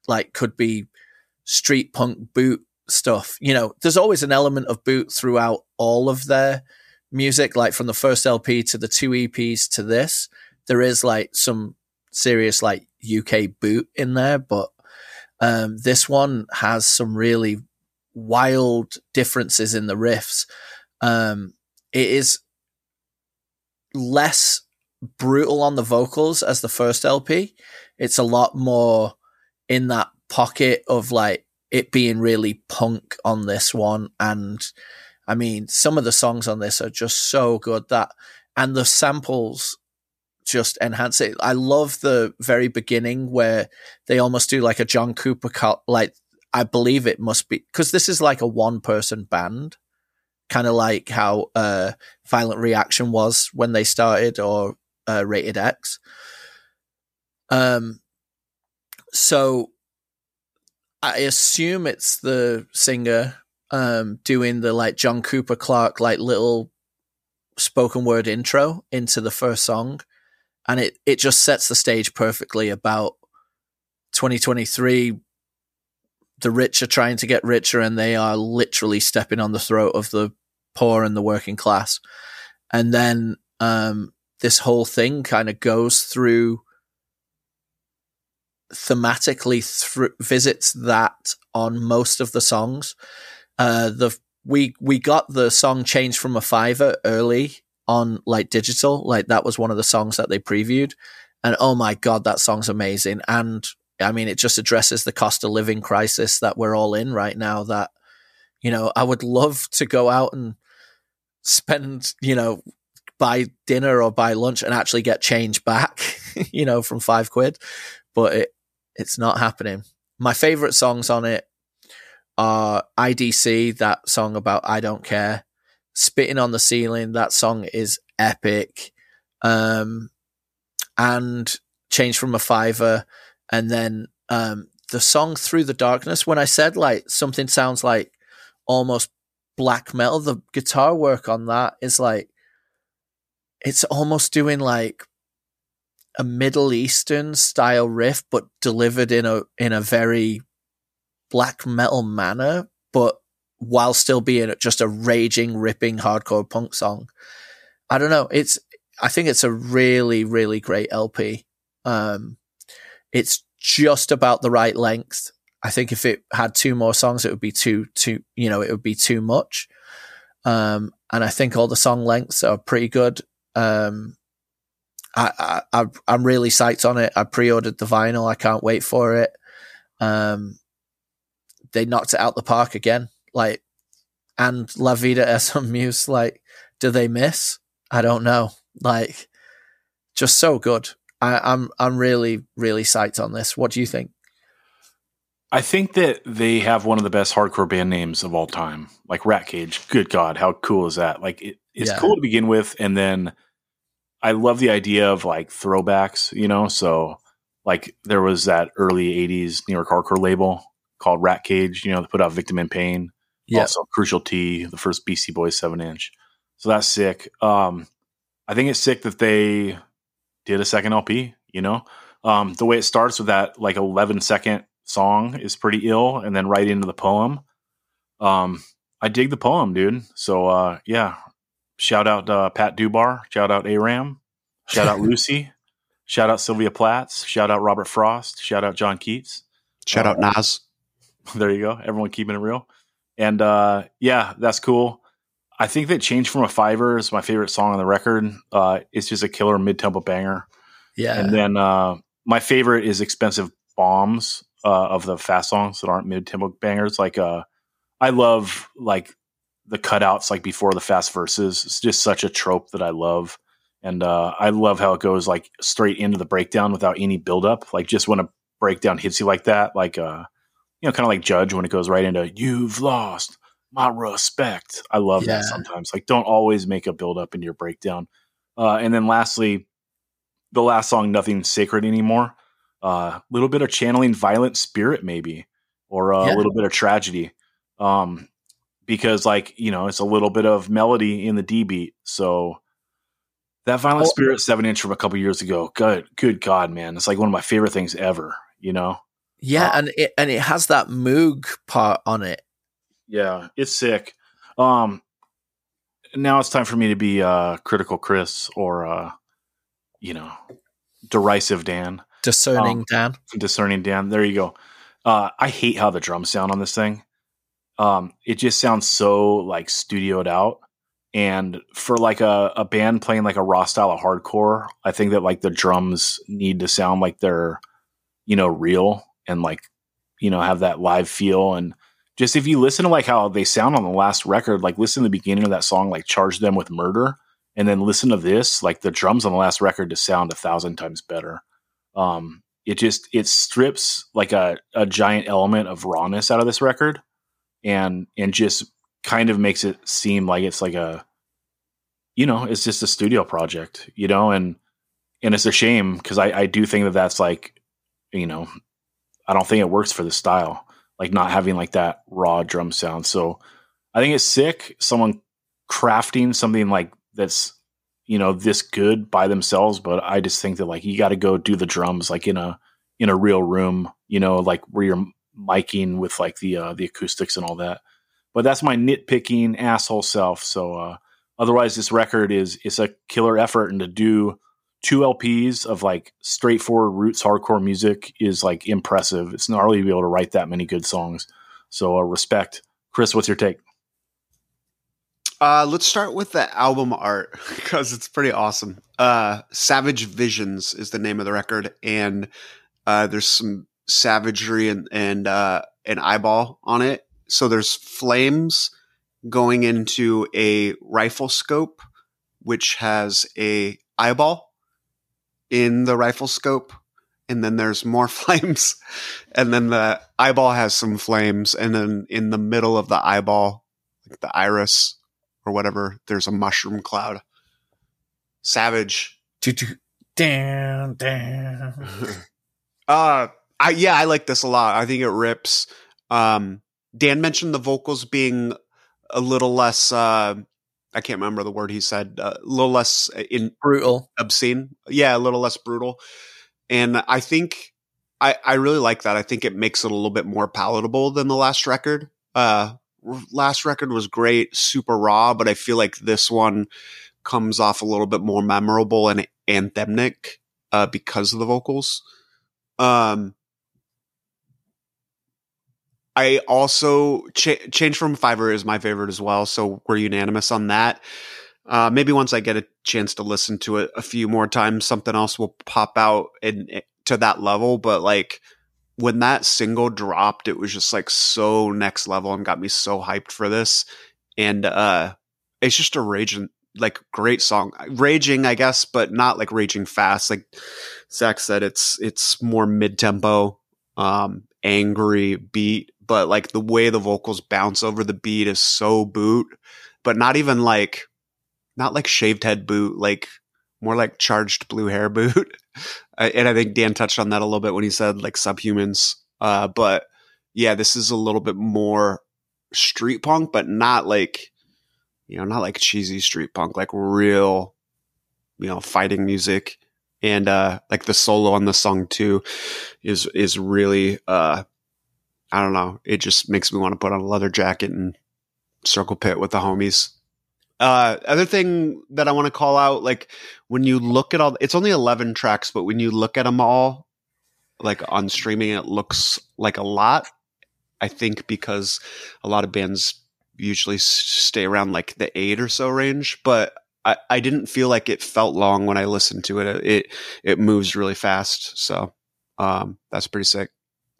like could be street punk boot stuff you know there's always an element of boot throughout all of their music, like from the first LP to the two EPs to this, there is like some serious like UK boot in there, but um, this one has some really wild differences in the riffs. Um, it is less brutal on the vocals as the first LP. It's a lot more in that pocket of like it being really punk on this one. And I mean, some of the songs on this are just so good that, and the samples just enhance it. I love the very beginning where they almost do like a John Cooper cut, like I believe it must be because this is like a one person band, kind of like how uh, Violent Reaction was when they started or uh, Rated X. Um, so I assume it's the singer um, doing the like John Cooper Clarke like little spoken word intro into the first song and it it just sets the stage perfectly about 2023 the rich are trying to get richer and they are literally stepping on the throat of the poor and the working class and then um, this whole thing kind of goes through thematically through visits that on most of the songs uh, the we we got the song changed from a fiver early on like digital. Like that was one of the songs that they previewed. And oh my God, that song's amazing. And I mean, it just addresses the cost of living crisis that we're all in right now. That, you know, I would love to go out and spend, you know, buy dinner or buy lunch and actually get change back, you know, from five quid. But it, it's not happening. My favorite songs on it are IDC, that song about I Don't Care, Spitting on the Ceiling. That song is epic. Um, and Change from a Fiver. And then um, the song Through the Darkness. When I said like something sounds like almost black metal, the guitar work on that is like, it's almost doing like a Middle Eastern style riff, but delivered in a in a very black metal manner, but while still being just a raging, ripping hardcore punk song. I don't know. It's, I think it's a really, really great LP. Um, it's just about the right length. I think if it had two more songs, it would be too, too, you know, it would be too much. Um, and I think all the song lengths are pretty good. Um, I, I, I'm really psyched on it. I pre-ordered the vinyl. I can't wait for it. Um, they knocked it out the park again. Like, and La Vida es un Mus, like, do they miss? I don't know. Like, just so good. I, I'm I'm really really psyched on this. What do you think? I think that they have one of the best hardcore band names of all time, like Rat Cage. Good God, how cool is that? Like, it, it's yeah. cool to begin with, and then I love the idea of like throwbacks. You know, so like there was that early '80s New York hardcore label called Rat Cage. You know, they put out Victim in Pain. Yeah. Also, Crucial T, the first Beastie Boys seven inch. So that's sick. Um, I think it's sick that they did a second LP. You know, um, the way it starts with that like 11 second song is pretty ill, and then right into the poem. Um, I dig the poem, dude. So uh, yeah, shout out uh, Pat Dubar, shout out Aram, shout out Lucy, shout out Sylvia Plath, shout out Robert Frost, shout out John Keats, shout uh, out Nas. There you go. Everyone keeping it real. And uh, yeah, that's cool. I think that Change from a Fiver is my favorite song on the record. Uh, it's just a killer mid tempo banger. Yeah. And then uh, my favorite is Expensive Bombs uh, of the fast songs that aren't mid tempo bangers. Like, uh, I love like the cutouts like before the fast verses. It's just such a trope that I love. And uh, I love how it goes like straight into the breakdown without any buildup. Like just when a breakdown hits you like that, like uh, you know, kind of like Judge when it goes right into "You've lost my respect." I love yeah. that sometimes. Like, don't always make a build up into your breakdown. Uh, and then lastly, the last song, "Nothing Sacred Anymore." A uh, little bit of channeling violent spirit, maybe, or a yeah. little bit of tragedy. Um, because like you know, it's a little bit of melody in the D beat. So that Violent oh. Spirit seven inch from a couple years ago, good, good God, man, it's like one of my favorite things ever. You know, yeah, uh, and it and it has that Moog part on it. Yeah, it's sick. Um, now it's time for me to be uh, critical Chris or uh, you know derisive Dan, Discerning Um, Dan. discerning Dan. There you go. Uh, I hate how the drums sound on this thing. Um, it just sounds so like studioed out. And for like a, a band playing like a raw style of hardcore, I think that like the drums need to sound like they're, you know, real and like, you know, have that live feel. And just if you listen to like how they sound on the last record, like listen to the beginning of that song, like charge them with murder, and then listen to this, like the drums on the last record to sound a thousand times better. Um, it just it strips like a, a giant element of rawness out of this record and and just kind of makes it seem like it's like a you know it's just a studio project you know and and it's a shame because I, I do think that that's like you know i don't think it works for the style like not having like that raw drum sound. So i think it's sick someone crafting something like that's you know this good by themselves but i just think that like you got to go do the drums like in a in a real room you know like where you're miking with like the uh the acoustics and all that. But that's my nitpicking asshole self. So uh otherwise this record is is a killer effort. And to do two lps of like straightforward roots hardcore music is like impressive. It's gnarly to be able to write that many good songs. So uh, respect. Chris what's your take? Uh, let's start with the album art because it's pretty awesome. Uh, Savage Visions is the name of the record, and uh, there's some savagery and and uh, an eyeball on it. So there's flames going into a rifle scope, which has a eyeball in the rifle scope, and then there's more flames, and then the eyeball has some flames, and then in the middle of the eyeball, like the iris or whatever, there's a mushroom cloud. Savage. Down, down. Uh I yeah, I like this a lot. I think it rips. Um Dan mentioned the vocals being a little less uh I can't remember the word he said, uh, a little less in Brutal. obscene. Yeah, a little less brutal. And I think I I really like that. I think it makes it a little bit more palatable than the last record. Uh last record was great, super raw, but I feel like this one comes off a little bit more memorable and anthemic uh because of the vocals. Um I also cha- change from Fiver is my favorite as well, so we're unanimous on that. Uh, maybe once I get a chance to listen to it a few more times, something else will pop out and to that level. But like when that single dropped, it was just like so next level and got me so hyped for this. And uh, it's just a raging, like great song, raging, I guess, but not like raging fast. Like Zach said, it's it's more mid tempo, um, angry beat, but like the way the vocals bounce over the beat is so boot, but not even like not like shaved head boot, like more like charged blue hair boot. And I think Dan touched on that a little bit when he said like subhumans. Uh, but yeah, this is a little bit more street punk, but not like, you know, not like cheesy street punk, like real, you know, fighting music. And, uh, like the solo on the song too is, is really, uh, I don't know. It just makes me want to put on a leather jacket and circle pit with the homies. Uh, other thing that I want to call out, like when you look at all, it's only 11 tracks, but when you look at them all, like on streaming, it looks like a lot. I think because a lot of bands usually stay around like the eight or so range, but I, I didn't feel like it felt long when I listened to it. It, it moves really fast. So, um, that's pretty sick.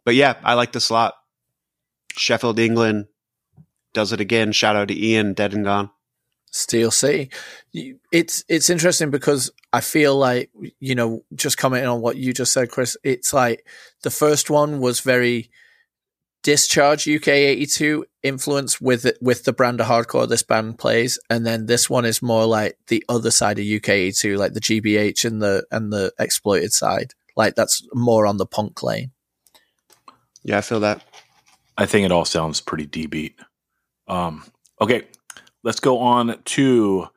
But yeah, I like this a lot. Sheffield, England does it again. Shout out to Ian, dead and gone. Steel City. You- It's it's interesting because I feel like you know, just commenting on what you just said, Chris. It's like the first one was very discharge UK eighty two influence with it, with the brand of hardcore this band plays, and then this one is more like the other side of UK eighty two, like the GBH and the and the exploited side. Like that's more on the punk lane. Yeah, I feel that. I think it all sounds pretty D beat. Um, okay, let's go on to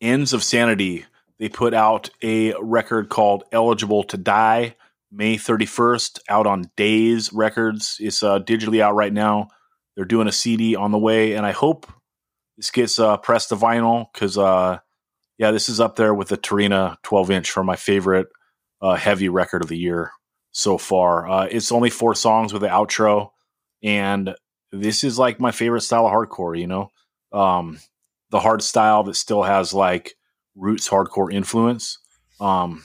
Ends of Sanity. They put out a record called Eligible to Die May 31st out on Daze Records. It's uh, digitally out right now. They're doing a CD on the way, and I hope this gets uh, pressed to vinyl because uh, yeah, this is up there with the Tarina 12 inch for my favorite uh, heavy record of the year so far. Uh, it's only four songs with the outro, and this is like my favorite style of hardcore. You know, um, the hard style that still has like roots hardcore influence. Um,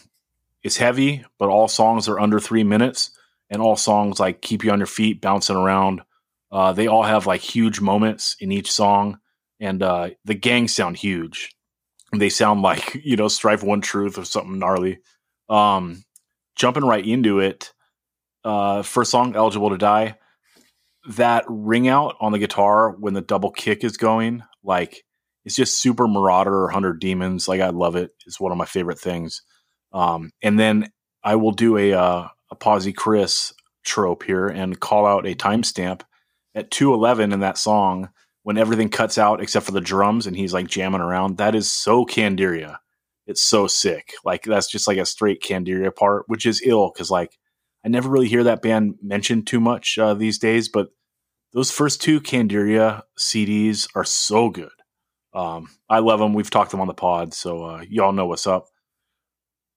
it's heavy, but all songs are under three minutes, and all songs like keep you on your feet, bouncing around. Uh, they all have like huge moments in each song, and uh, the gangs sound huge. They sound like you know Strife One Truth or something gnarly. Um, jumping right into it, uh, first song, Eligible to Die. That ring out on the guitar when the double kick is going, like it's just super Merauder or Hundred Demons. Like I love it. It's one of my favorite things. Um, and then I will do a uh, a Posy Chris trope here and call out a timestamp at 211 in that song when everything cuts out except for the drums and he's like jamming around. That is so Candiria. It's so sick. Like that's just like a straight Candiria part, which is ill because like I never really hear that band mentioned too much uh, these days. But those first two Candiria CDs are so good. Um, I love them. We've talked them on the pod, so uh, y'all know what's up.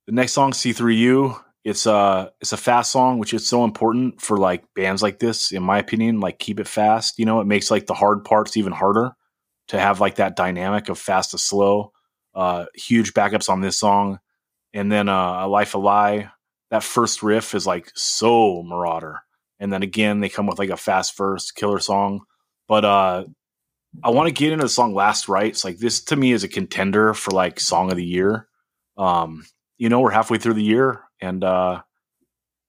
The next song, C3U, it's a it's a fast song, which is so important for like bands like this, in my opinion. Like keep it fast. You know, it makes like the hard parts even harder to have like that dynamic of fast to slow. Uh, huge backups on this song, and then uh, a life a lie. That first riff is like so Merauder, and then again they come with like a fast verse killer song. But uh, I want to get into the song Last Rites. Like this to me is a contender for like song of the year. Um, you know, we're halfway through the year and uh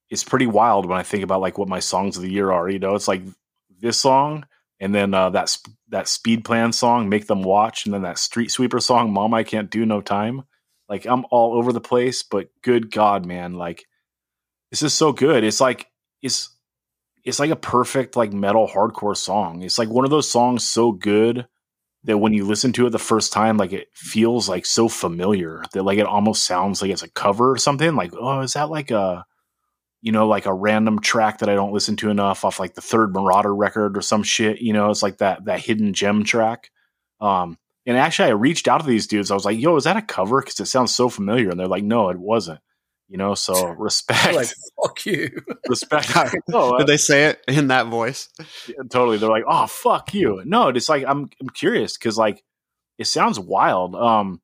it's pretty wild when I think about like what my songs of the year are, you know. It's like this song and then uh that sp- that speed plan song, Make Them Watch, and then that street sweeper song, Mom I Can't Do No Time. Like I'm all over the place, but good god, man, like this is so good. It's like it's it's like a perfect like metal hardcore song. It's like one of those songs so good that when you listen to it the first time, like it feels like so familiar that like it almost sounds like it's a cover or something. Like, oh, is that like a you know, like a random track that I don't listen to enough off like the third Merauder record or some shit, you know, it's like that that hidden gem track. Um and actually I reached out to these dudes. I was like, yo, is that a cover? Because it sounds so familiar. And they're like, no, it wasn't you know so respect like fuck you. Respect. No, Did they say it in that voice? totally. They're like oh fuck you. No it's like i'm i'm curious because like it sounds wild. Um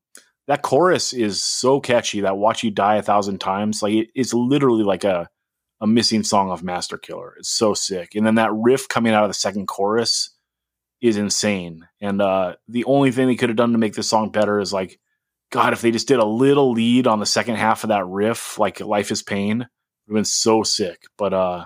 that chorus is so catchy that watch you die a thousand times like it, it's literally like a a missing song of master killer. It's so sick. And then that riff coming out of the second chorus is insane. And uh the only thing they could have done to make this song better is like God, if they just did a little lead on the second half of that riff, like Life is Pain, would have been so sick. But uh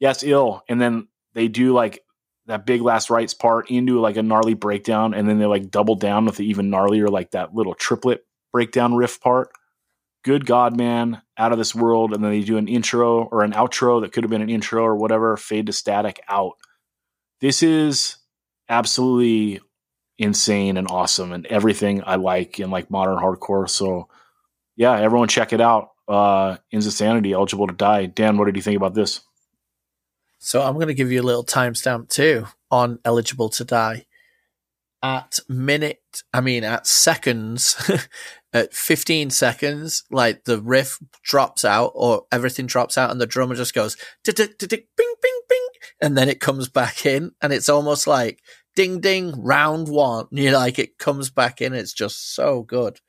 yeah, ill. And then they do like that big last rites part into like a gnarly breakdown, and then they like double down with the even gnarlier, like that little triplet breakdown riff part. Good God, man, out of this world. And then they do an intro or an outro that could have been an intro or whatever, fade to static out. This is absolutely insane and awesome and everything I like in like modern hardcore. So yeah, everyone check it out. Uh Insanity, eligible to die. Dan, what did you think about this? So I'm going to give you a little timestamp too on eligible to die. At minute, I mean at seconds, at 15 seconds, like the riff drops out or everything drops out and the drummer just goes bing bing bing and then it comes back in and it's almost like ding ding round one. You know like it comes back in. It's just so good.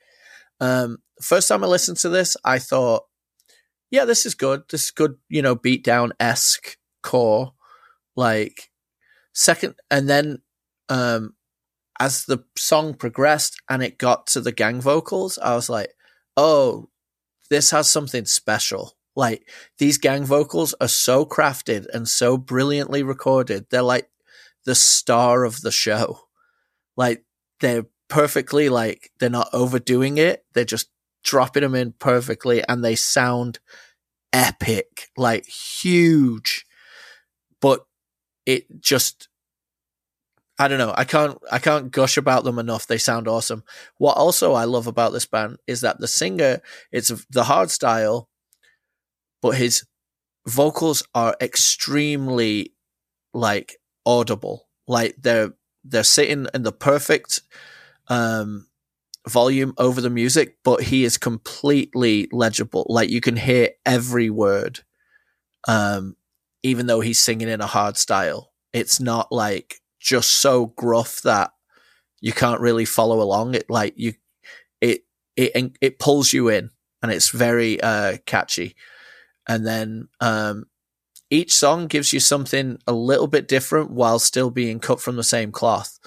Um first time i listened to this i thought yeah this is good. This is good you know beat down esque core. Like second and then um as the song progressed and it got to the gang vocals i was like oh this has something special. Like these gang vocals are so crafted and so brilliantly recorded. They're like the star of the show. Like they're perfectly like they're not overdoing it. They're just dropping them in perfectly and they sound epic, like huge. But it just I don't know. I can't I can't gush about them enough. They sound awesome. What also I love about this band is that the singer it's the hard style, but his vocals are extremely like audible. Like they're they're sitting in the perfect um, volume over the music, but he is completely legible. Like you can hear every word, um, even though he's singing in a hard style. It's not like just so gruff that you can't really follow along. It like you, it it it pulls you in, and it's very uh, catchy. And then um, each song gives you something a little bit different while still being cut from the same cloth.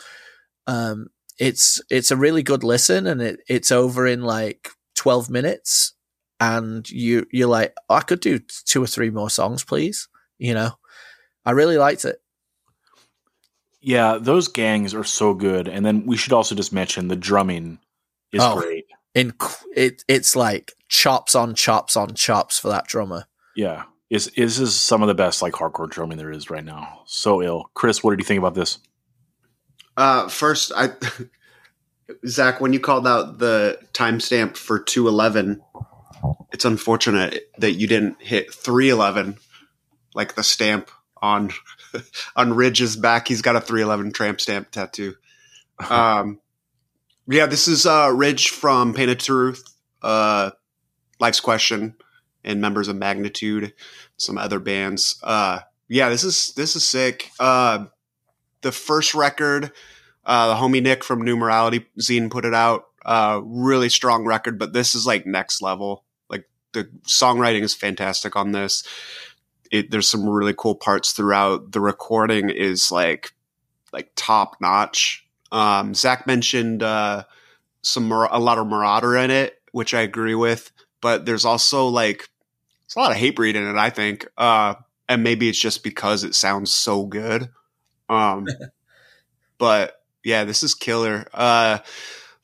Um, it's it's a really good listen, and it, it's over in like twelve minutes, and you you're like, oh, I could do two or three more songs, please. You know, I really liked it. Yeah, those gangs are so good, and then we should also just mention the drumming is Oh. great. In it, it's like chops on chops on chops for that drummer. Yeah, is this is some of the best like hardcore drumming there is right now. So ill. Chris, what did you think about this? Uh, first, I Zach, when you called out the timestamp for two eleven, it's unfortunate that you didn't hit three eleven, like the stamp on on Ridge's back. He's got a three eleven tramp stamp tattoo. Um, yeah, this is uh, Ridge from Pain of Truth, uh, Life's Question, and members of Magnitude, some other bands. Uh, yeah, this is this is sick. Uh, the first record, uh, the homie Nick from Numerality Zine put it out. Uh, really strong record, but this is like next level. Like the songwriting is fantastic on this. It, there's some really cool parts throughout. The recording is like like top notch. Um, Zach mentioned uh, some a lot of Merauder in it, which I agree with. But there's also like there's a lot of Hatebreed in it. I think, uh, and maybe it's just because it sounds so good. Um, but yeah, this is killer. Uh,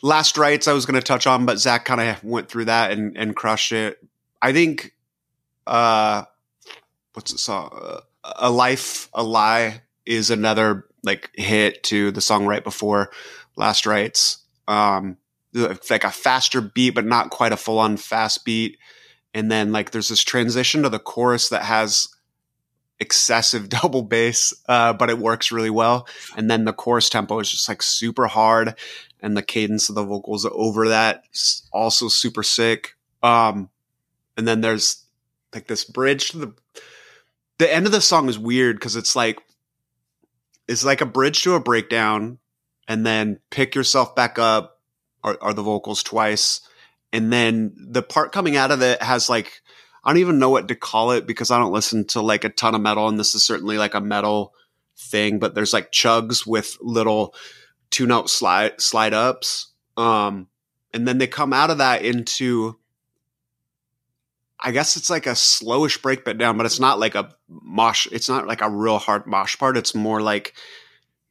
last rites I was going to touch on, but Zach kind of went through that and, and crushed it. I think, uh, what's the song? Uh, a life, a lie is another like hit to the song right before last rites. Um, it's like a faster beat, but not quite a full on fast beat. And then like there's this transition to the chorus that has excessive double bass, uh, but it works really well. And then the chorus tempo is just like super hard, and the cadence of the vocals over that also super sick. Um, and then there's like this bridge to the the end of the song is weird because it's like it's like a bridge to a breakdown, and then pick yourself back up are, are the vocals twice, and then the part coming out of it has like I don't even know what to call it because I don't listen to like a ton of metal, and this is certainly like a metal thing. But there's like chugs with little two note slide slide ups, um, and then they come out of that into. I guess it's like a slowish breakbeat down, but it's not like a mosh. It's not like a real hard mosh part. It's more like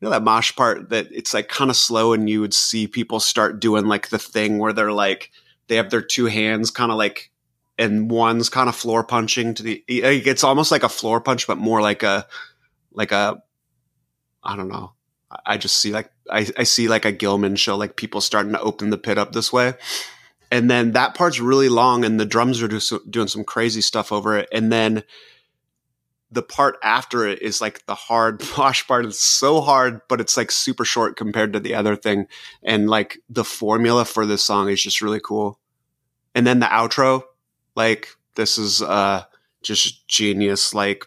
know that mosh part that it's like kind of slow, and you would see people start doing like the thing where they're like they have their two hands kind of like and one's kind of floor punching to the it's almost like a floor punch but more like a like a i don't know. I just see like i, I see like a gilman show like people starting to open the pit up this way. And then that part's really long and the drums are just doing some crazy stuff over it. And then the part after it is like the hard mosh part it's so hard but it's like super short compared to the other thing. And like the formula for this song is just really cool. And then the outro like this is uh just genius like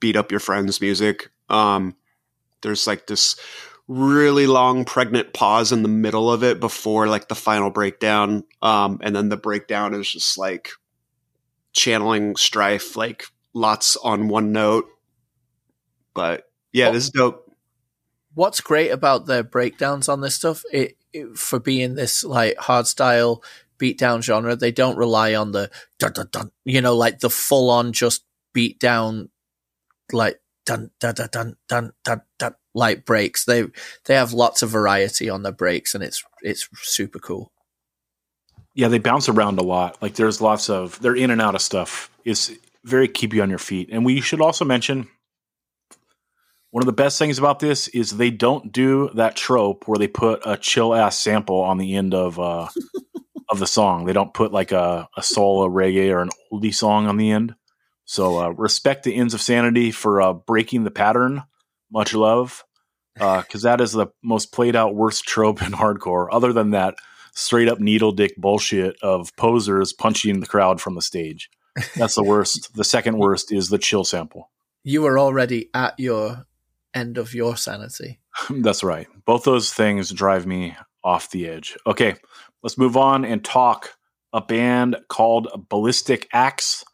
beat up your friends music. Um there's like this really long pregnant pause in the middle of it before like the final breakdown. Um and then the breakdown is just like channeling strife like lots on one note but yeah this is dope What's great about their breakdowns on this stuff, it, it for being this like hard style beatdown genre, they don't rely on the dun dun dun, you know, like the full on just beat down, like dun dun dun dun dun dun dun, like breaks. They they have lots of variety on their breaks, and it's it's super cool. Yeah, they bounce around a lot. Like there's lots of they're in and out of stuff. It's very keep you on your feet. And we should also mention one of the best things about this is they don't do that trope where they put a chill ass sample on the end of uh of the song. They don't put like a, a soul, a reggae, or an oldie song on the end. So uh, respect the ends of sanity for uh, breaking the pattern. Much love. because that is the most played out worst trope in hardcore. Other than that, straight up needle dick bullshit of posers punching the crowd from the stage. That's the worst. the second worst is the chill sample. You were already at your end of your sanity. That's right. Both those things drive me off the edge. Okay, let's move on and talk a band called Ballistic Ax.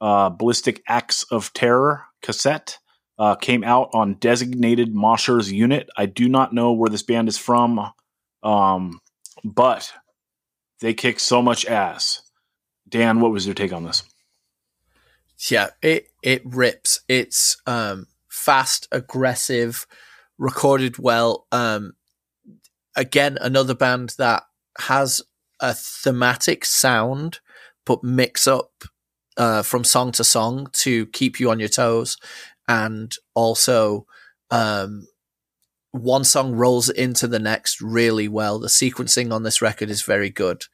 Uh, Ballistic Ax of Terror cassette uh, came out on Designated Moshers Unit. I do not know where this band is from, um, but they kick so much ass. Dan, what was your take on this? Yeah, it it rips. It's um, fast, aggressive, recorded well. Um, again, another band that has a thematic sound, but mix up uh, from song to song to keep you on your toes, and also um, one song rolls into the next really well. The sequencing on this record is very good.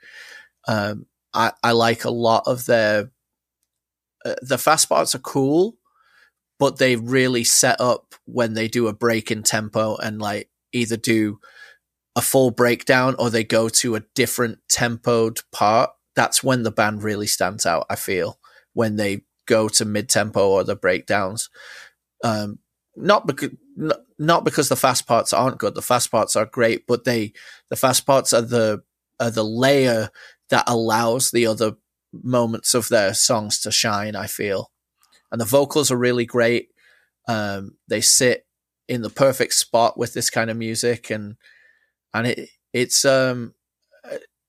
Um, I, I like a lot of their uh, the fast parts are cool, but they really set up when they do a break in tempo and like either do a full breakdown or they go to a different tempoed part. That's when the band really stands out. I feel when they go to mid tempo or the breakdowns. Um, not because not because the fast parts aren't good. The fast parts are great, but they the fast parts are the are the layer that allows the other moments of their songs to shine. I feel, and the vocals are really great. Um, they sit in the perfect spot with this kind of music, and and it it's um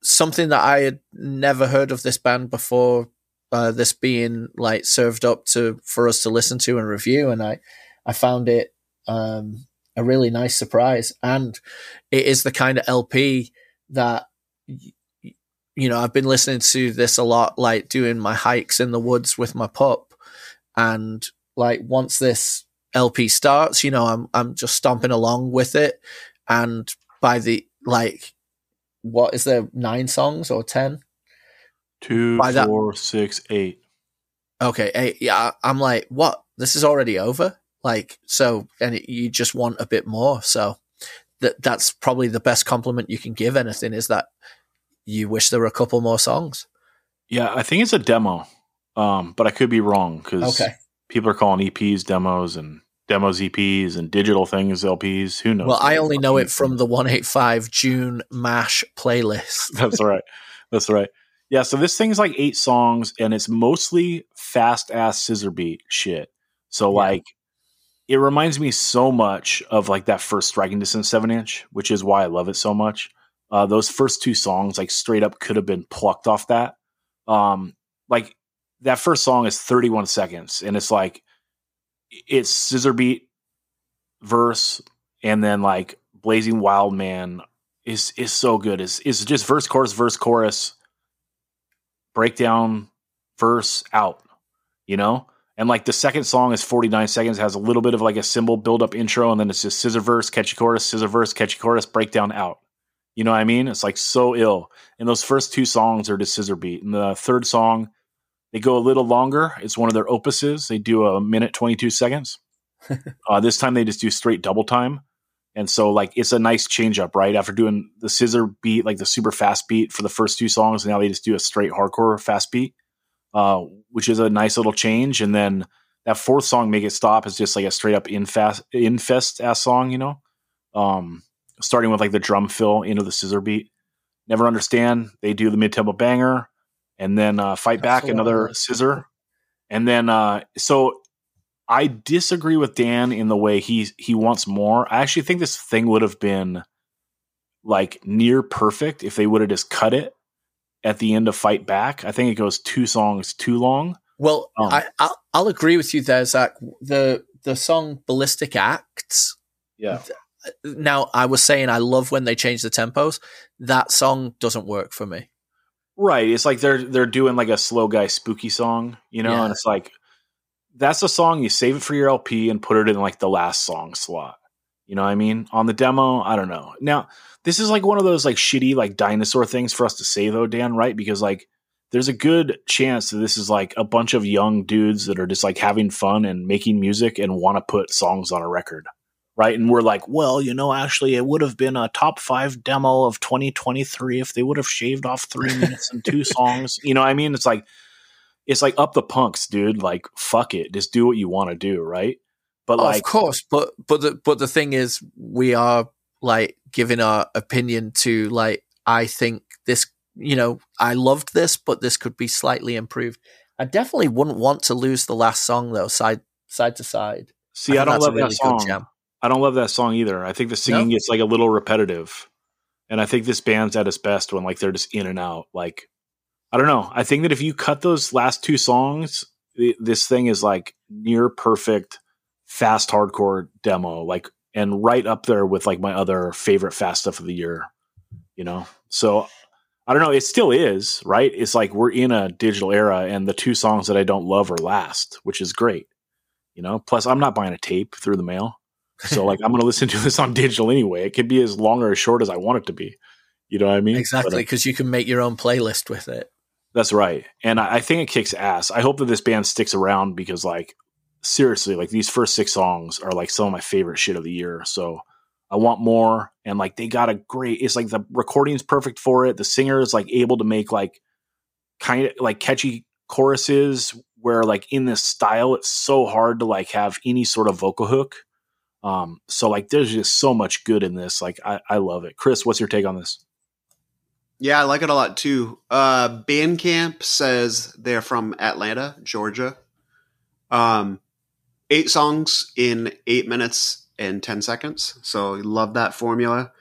something that I had never heard of this band before. Uh, this being like served up to for us to listen to and review, and I I found it um, a really nice surprise, and it is the kind of LP that you know I've been listening to this a lot, like doing my hikes in the woods with my pup, and like once this LP starts, you know I'm I'm just stomping along with it, and by the like, what is there nine songs or ten? Two, By that- four, six, eight. Okay, eight. Yeah, I'm like, what? This is already over. Like, so, and it, you just want a bit more. So, that that's probably the best compliment you can give anything is that you wish there were a couple more songs. Yeah, I think it's a demo, um, but I could be wrong because Okay. people are calling EPs demos and demos EPs and digital things LPs. Who knows? Well, I only know it from the 185 June MASH playlist. That's right. That's right. Yeah, so this thing's like eight songs and it's mostly fast ass scissor beat shit. So Yeah. like it reminds me so much of like that first striking distance seven inch, which is why I love it so much. Uh, those first two songs, like straight up, could have been plucked off that. Um, like that first song is 31 seconds, and it's like it's scissor beat verse, and then like Blazing Wild Man is is so good. It's is just verse chorus verse chorus breakdown verse out, you know. And like the second song is 49 seconds, has a little bit of like a symbol build up intro, and then it's just scissor verse, catchy chorus, scissor verse, catchy chorus, breakdown out. You know what I mean? It's like so ill. And those first two songs are just scissor beat. And the third song, they go a little longer. It's one of their opuses. They do a minute 22 seconds. uh, this time they just do straight double time. And so like it's a nice change up, right? After doing the scissor beat, like the super fast beat for the first two songs, now they just do a straight hardcore fast beat, uh, which is a nice little change. And then that fourth song, Make It Stop, is just like a straight up infest infest ass song, you know? Um, starting with like the drum fill into the scissor beat. Never understand. They do the mid tempo banger and then uh, fight That's back the one I another scissor. And then uh, so I disagree with Dan in the way he he wants more. I actually think this thing would have been like near perfect if they would have just cut it at the end of Fight Back. I think it goes two songs too long. Well, Um, I, I'll, I'll agree with you there, Zach. The the song "Ballistic Ax." Yeah. Now, I was saying I love when they change the tempos. That song doesn't work for me. Right. It's like they're they're doing like a slow guy spooky song, you know, Yeah. and it's like that's a song you save it for your LP and put it in like the last song slot. You know what I mean? On the demo, I don't know. Now, this is like one of those like shitty like dinosaur things for us to say though, Dan, right? Because like there's a good chance that this is like a bunch of young dudes that are just like having fun and making music and want to put songs on a record. Right? And we're like, well, you know, actually, it would have been a top five demo of 2023 if they would have shaved off three minutes and two songs. You know, I mean, it's like it's like up the punks, dude. Like, fuck it, just do what you want to do, right? But Oh, like, of course, but but the but the thing is, we are like giving our opinion to like I think this. You know, I loved this, but this could be slightly improved. I definitely wouldn't want to lose the last song though, side side to side. see, I, think don't love that really good song. I don't love that song either. I think the singing No? gets like a little repetitive. And I think this band's at its best when like they're just in and out. Like I don't know. I think that if you cut those last two songs, th- this thing is like near perfect fast hardcore demo like and right up there with like my other favorite fast stuff of the year, you know. So I don't know, it still is, right? It's like we're in a digital era and the two songs that I don't love are last, which is great. You know, plus I'm not buying a tape through the mail. So like I'm going to listen to this on digital anyway. It could be as long or as short as I want it to be. You know what I mean? Exactly, uh, because you can make your own playlist with it. that's right. And I, I think it kicks ass. I hope that this band sticks around because like seriously, like these first six songs are like some of my favorite shit of the year. So I want more. And like they got a great it's like the recording's perfect for it. The singer is like able to make like kind of like catchy choruses where like in this style it's so hard to like have any sort of vocal hook. Um, so like there's just so much good in this. Like I, I love it. Chris, what's your take on this? Yeah, I like it a lot too. Uh, Bandcamp says they're from Atlanta, Georgia. Um, eight songs in eight minutes and ten seconds. So love that formula.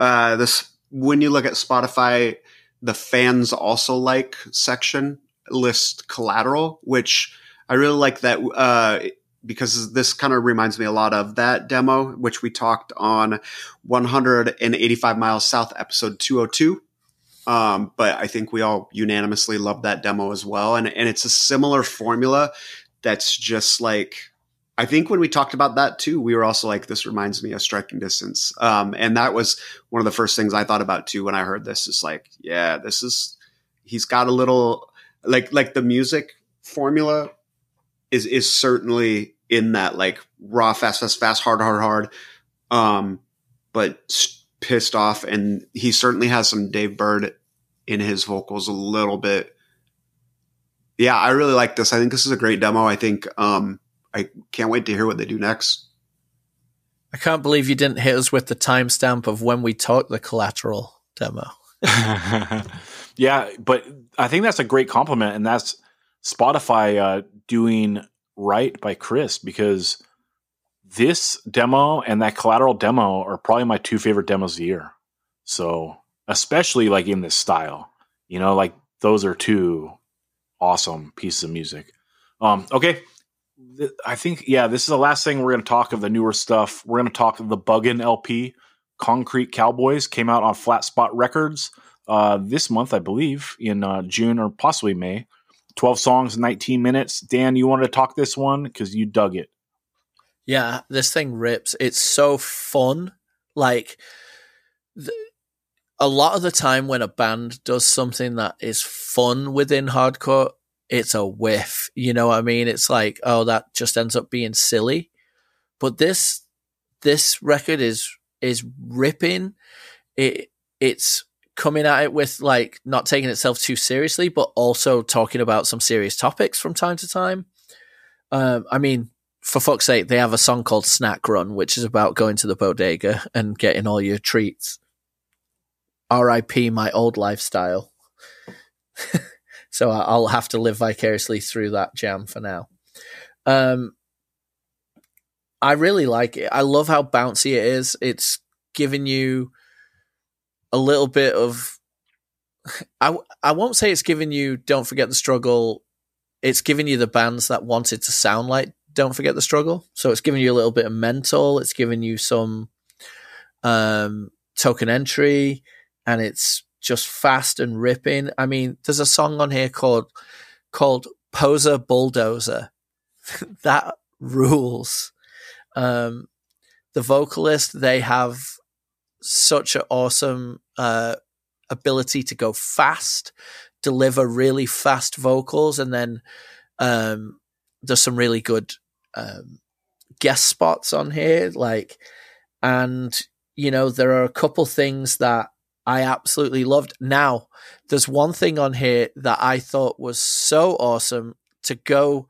Uh, this when you look at Spotify, the fans also like section list collateral, which I really like that uh, because this kind of reminds me a lot of that demo, which we talked on 185 miles south, episode 202. Um, but I think we all unanimously love that demo as well. And, and it's a similar formula that's just like, I think when we talked about that too, we were also like, this reminds me of striking distance. Um, and that was one of the first things I thought about too when I heard this is like, yeah, this is, he's got a little, like, like the music formula is, is certainly in that like raw, fast, fast, fast, hard, hard, hard. Um, but pissed off. And he certainly has some Dave Bird in his vocals a little bit. Yeah, I really like this. I think this is a great demo. I think um, I can't wait to hear what they do next. I can't believe you didn't hit us with the timestamp of when we talked the collateral demo. yeah, but I think that's a great compliment, and that's Spotify uh, doing right by Chris because this demo and that collateral demo are probably my two favorite demos of the year. So, especially like in this style, you know, like those are two awesome pieces of music. Um, okay. I think, yeah, this is the last thing we're going to talk of the newer stuff. We're going to talk of the Buggin LP, Concrete Cowboys, came out on Flat Spot Records uh, this month, I believe, in uh, June or possibly May. 12 songs, 19 minutes. Dan, you wanted to talk this one because you dug it. Yeah, this thing rips. It's so fun. Like th- a lot of the time when a band does something that is fun within hardcore, it's a whiff. You know what I mean? It's like, oh, that just ends up being silly. But this this record is is ripping. It it's coming at it with like not taking itself too seriously, but also talking about some serious topics from time to time. Um, I mean, for fuck's sake, they have a song called Snack Run, which is about going to the bodega and getting all your treats. R.I.P. my old lifestyle. so I'll have to live vicariously through that jam for now. Um, I really like it. I love how bouncy it is. It's giving you a little bit of. I, I won't say it's giving you Don't Forget the Struggle. It's giving you the bands that wanted to sound like Don't Forget the Struggle. So it's giving you a little bit of mental. It's giving you some um, token entry, and it's just fast and ripping. I mean, there's a song on here called called Poser Bulldozer. that rules. Um, the vocalist, they have such an awesome uh, ability to go fast, deliver really fast vocals, and then um, there's some really good um, guest spots on here, like, and you know there are a couple things that I absolutely loved. Now, there's one thing on here that I thought was so awesome to go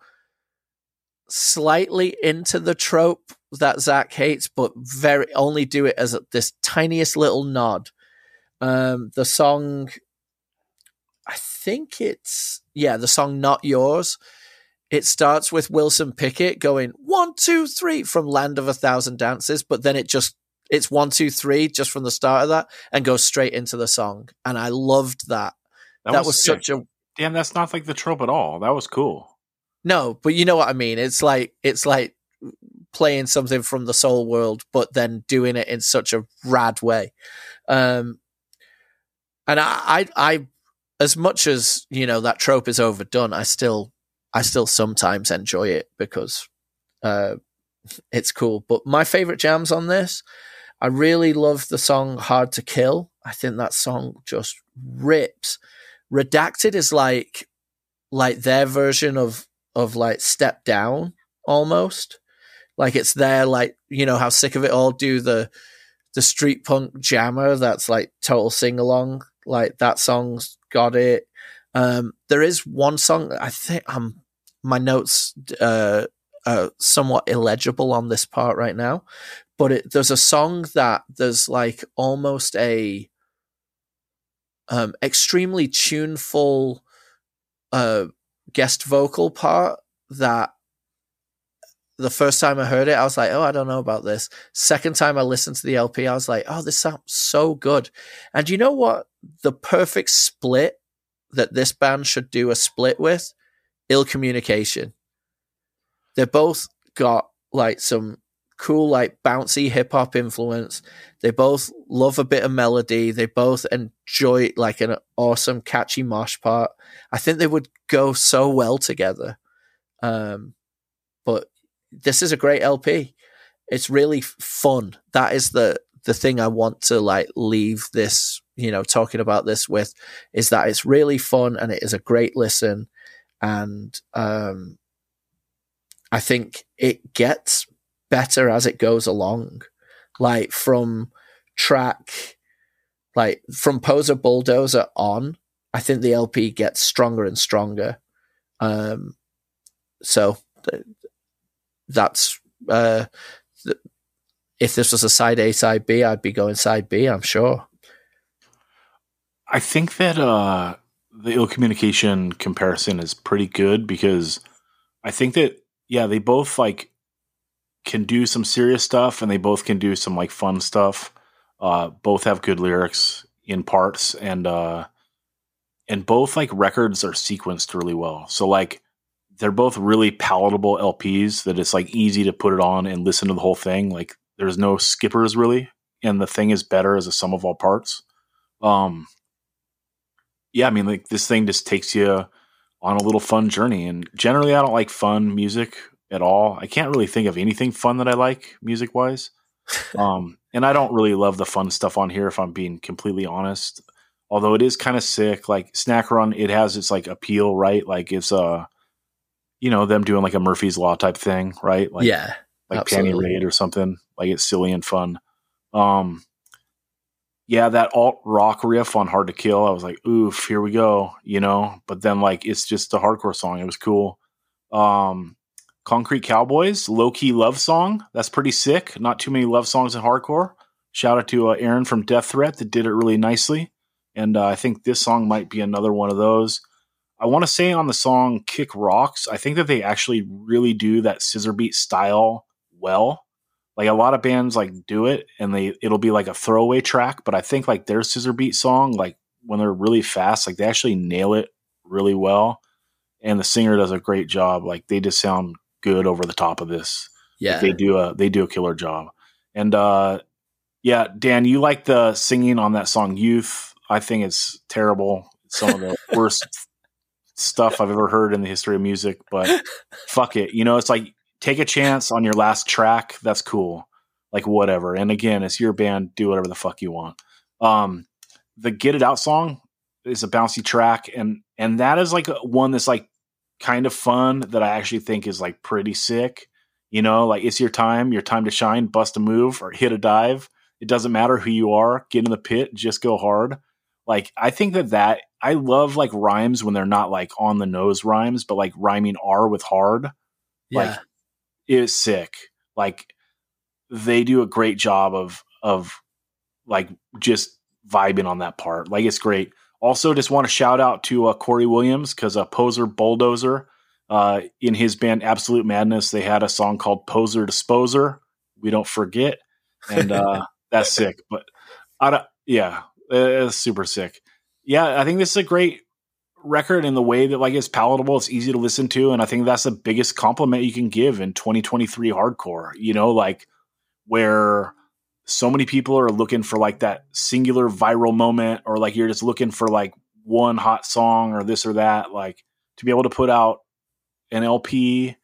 slightly into the trope that Zach hates, but very only do it as a, this tiniest little nod. Um, the song, I think it's yeah, the song "Not Yours." It starts with Wilson Pickett going one, two, three from "Land of a Thousand Dances," but then it just it's one, two, three just from the start of that and goes straight into the song, and I loved that. That, that was, was such a damn. That's not like the trope at all. That was cool. No, but you know what I mean. It's like it's like playing something from the soul world, but then doing it in such a rad way. Um, and I, I, I, as much as you know that trope is overdone, I still, I still sometimes enjoy it because uh, it's cool. But my favorite jams on this, I really love the song "Hard to Kill." I think that song just rips. Redacted is like, like their version of of like step down almost. Like it's there, like you know how sick of it all do the the street punk jammer that's like total sing along. Like that song's got it. Um, there is one song I think I'm um, my notes uh, are somewhat illegible on this part right now, but it, there's a song that there's like almost a um, extremely tuneful uh, guest vocal part that the first time I heard it, I was like, oh, I don't know about this. Second time I listened to the LP, I was like, oh, this sounds so good. And you know what? The perfect split that this band should do a split with? Ill communication. They both got like some cool, like bouncy hip hop influence. They both love a bit of melody. They both enjoy like an awesome, catchy mosh part. I think they would go so well together. Um, this is a great LP. It's really fun. That is the the thing I want to like leave this, you know, talking about this with is that it's really fun and it is a great listen. And um, I think it gets better as it goes along. Like from track, like from Poser Bulldozer on, I think the LP gets stronger and stronger. Um, so that's uh, th- if this was a side A, side B, I'd be going side B. I'm sure. I think that uh, the ill communication comparison is pretty good because I think that yeah, they both like can do some serious stuff and they both can do some like fun stuff. Uh, both have good lyrics in parts and uh, and both like records are sequenced really well. So like they're both really palatable LPs that it's like easy to put it on and listen to the whole thing. Like there's no skippers really, and the thing is better as a sum of all parts. Um, yeah, I mean like this thing just takes you on a little fun journey. And generally, I don't like fun music at all. I can't really think of anything fun that I like music wise. um, and I don't really love the fun stuff on here, if I'm being completely honest. Although it is kind of sick, like Snack Run, it has its like appeal, right? Like it's a, uh, you know, them doing like a Murphy's Law type thing, right? Like, yeah, like absolutely. Panty Raid or something. Like it's silly and fun. Um, yeah, that alt rock riff on Hard to Kill, I was like, oof, here we go, you know. But then like it's just a hardcore song. It was cool. Um, Concrete Cowboys, low key love song. That's pretty sick. Not too many love songs in hardcore. Shout out to uh, Aaron from Death Threat that did it really nicely. And uh, I think this song might be another one of those. I want to say on the song Kick Rocks, I think that they actually really do that scissor beat style well. Like a lot of bands like do it and they it'll be like a throwaway track, but I think like their scissor beat song, like when they're really fast, like they actually nail it really well. And the singer does a great job. Like they just sound good over the top of this. Yeah, like they do a they do a killer job. And uh, yeah, Dan, you like the singing on that song "Youth"? I think it's terrible. some of the worst stuff I've ever heard in the history of music. But fuck it, you know, it's like take a chance on your last track. That's cool. Like whatever. And again, it's your band. Do whatever the fuck you want. Um, the "Get It Out" song is a bouncy track, and and that is like one that's like kind of fun that I actually think is like pretty sick. You know, like it's your time, your time to shine, bust a move or hit a dive. It doesn't matter who you are, get in the pit, just go hard. Like I think that that I love like rhymes when they're not like on the nose rhymes, but like rhyming R with hard. Yeah. Like is sick. Like they do a great job of of like just vibing on that part. Like it's great. Also, just want to shout out to uh, Corey Williams because a uh, poser bulldozer uh, in his band Absolute Madness, they had a song called "Poser Disposer." We don't forget, and uh, that's sick. But I don't, yeah, it's super sick. Yeah, I think this is a great record in the way that like it's palatable, it's easy to listen to, and I think that's the biggest compliment you can give in 2023 hardcore. You know, like where so many people are looking for like that singular viral moment, or like you're just looking for like one hot song or this or that. Like to be able to put out an LP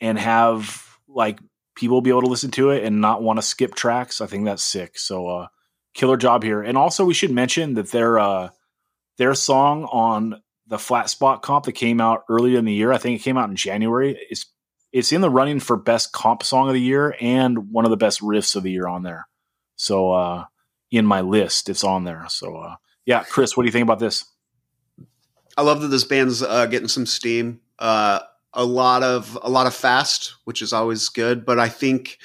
and have like people be able to listen to it and not want to skip tracks. I think that's sick. So uh killer job here. And also we should mention that their uh their song on the flat spot comp that came out earlier in the year, I think it came out in January, is it's in the running for best comp song of the year and one of the best riffs of the year on there. So uh in my list, it's on there. So uh yeah, Chris, what do you think about this? I love that this band's uh, getting some steam. Uh, a lot of a lot of fast, which is always good. But I think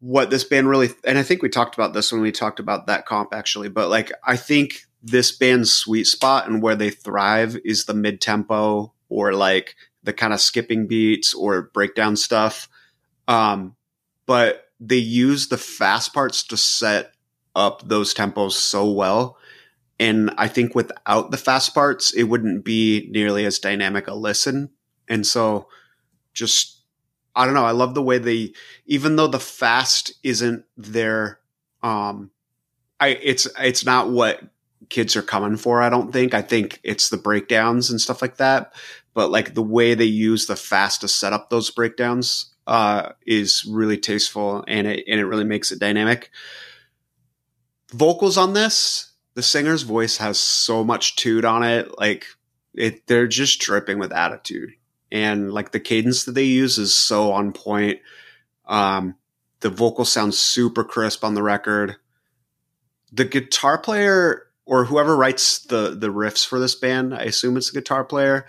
what this band really, and I think we talked about this when we talked about that comp actually. But like, I think this band's sweet spot and where they thrive is the mid tempo or like the kind of skipping beats or breakdown stuff. Um, but they use the fast parts to set up those tempos so well. And I think without the fast parts, it wouldn't be nearly as dynamic a listen. And so just I don't know, I love the way they even though the fast isn't their um I it's it's not what kids are coming for, I don't think. I think it's the breakdowns and stuff like that. But like the way they use the fast to set up those breakdowns uh is really tasteful and it and it really makes it dynamic. Vocals on this, the singer's voice has so much toot on it. Like it they're just dripping with attitude and like the cadence that they use is so on point. Um, the vocal sounds super crisp on the record. The guitar player or whoever writes the the riffs for this band, I assume it's a guitar player,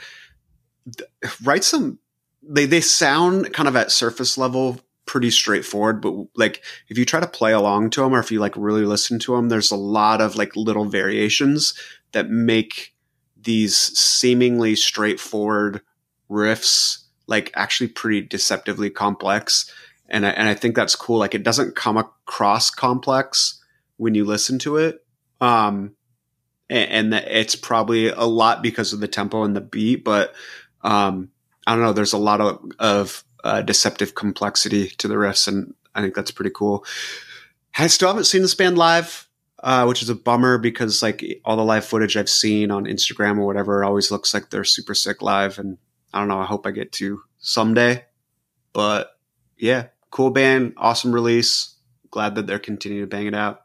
writes them. They they sound kind of at surface level pretty straightforward, but like if you try to play along to them or if you like really listen to them, there's a lot of like little variations that make these seemingly straightforward riffs like actually pretty deceptively complex and I, and I think that's cool like it doesn't come across complex when you listen to it um and, and it's probably a lot because of the tempo and the beat but um i don't know there's a lot of of uh, deceptive complexity to the riffs and i think that's pretty cool i still haven't seen this band live uh, which is a bummer because like all the live footage I've seen on Instagram or whatever always looks like they're super sick live, and I don't know. I hope I get to someday. But yeah, cool band, awesome release. Glad that they're continuing to bang it out.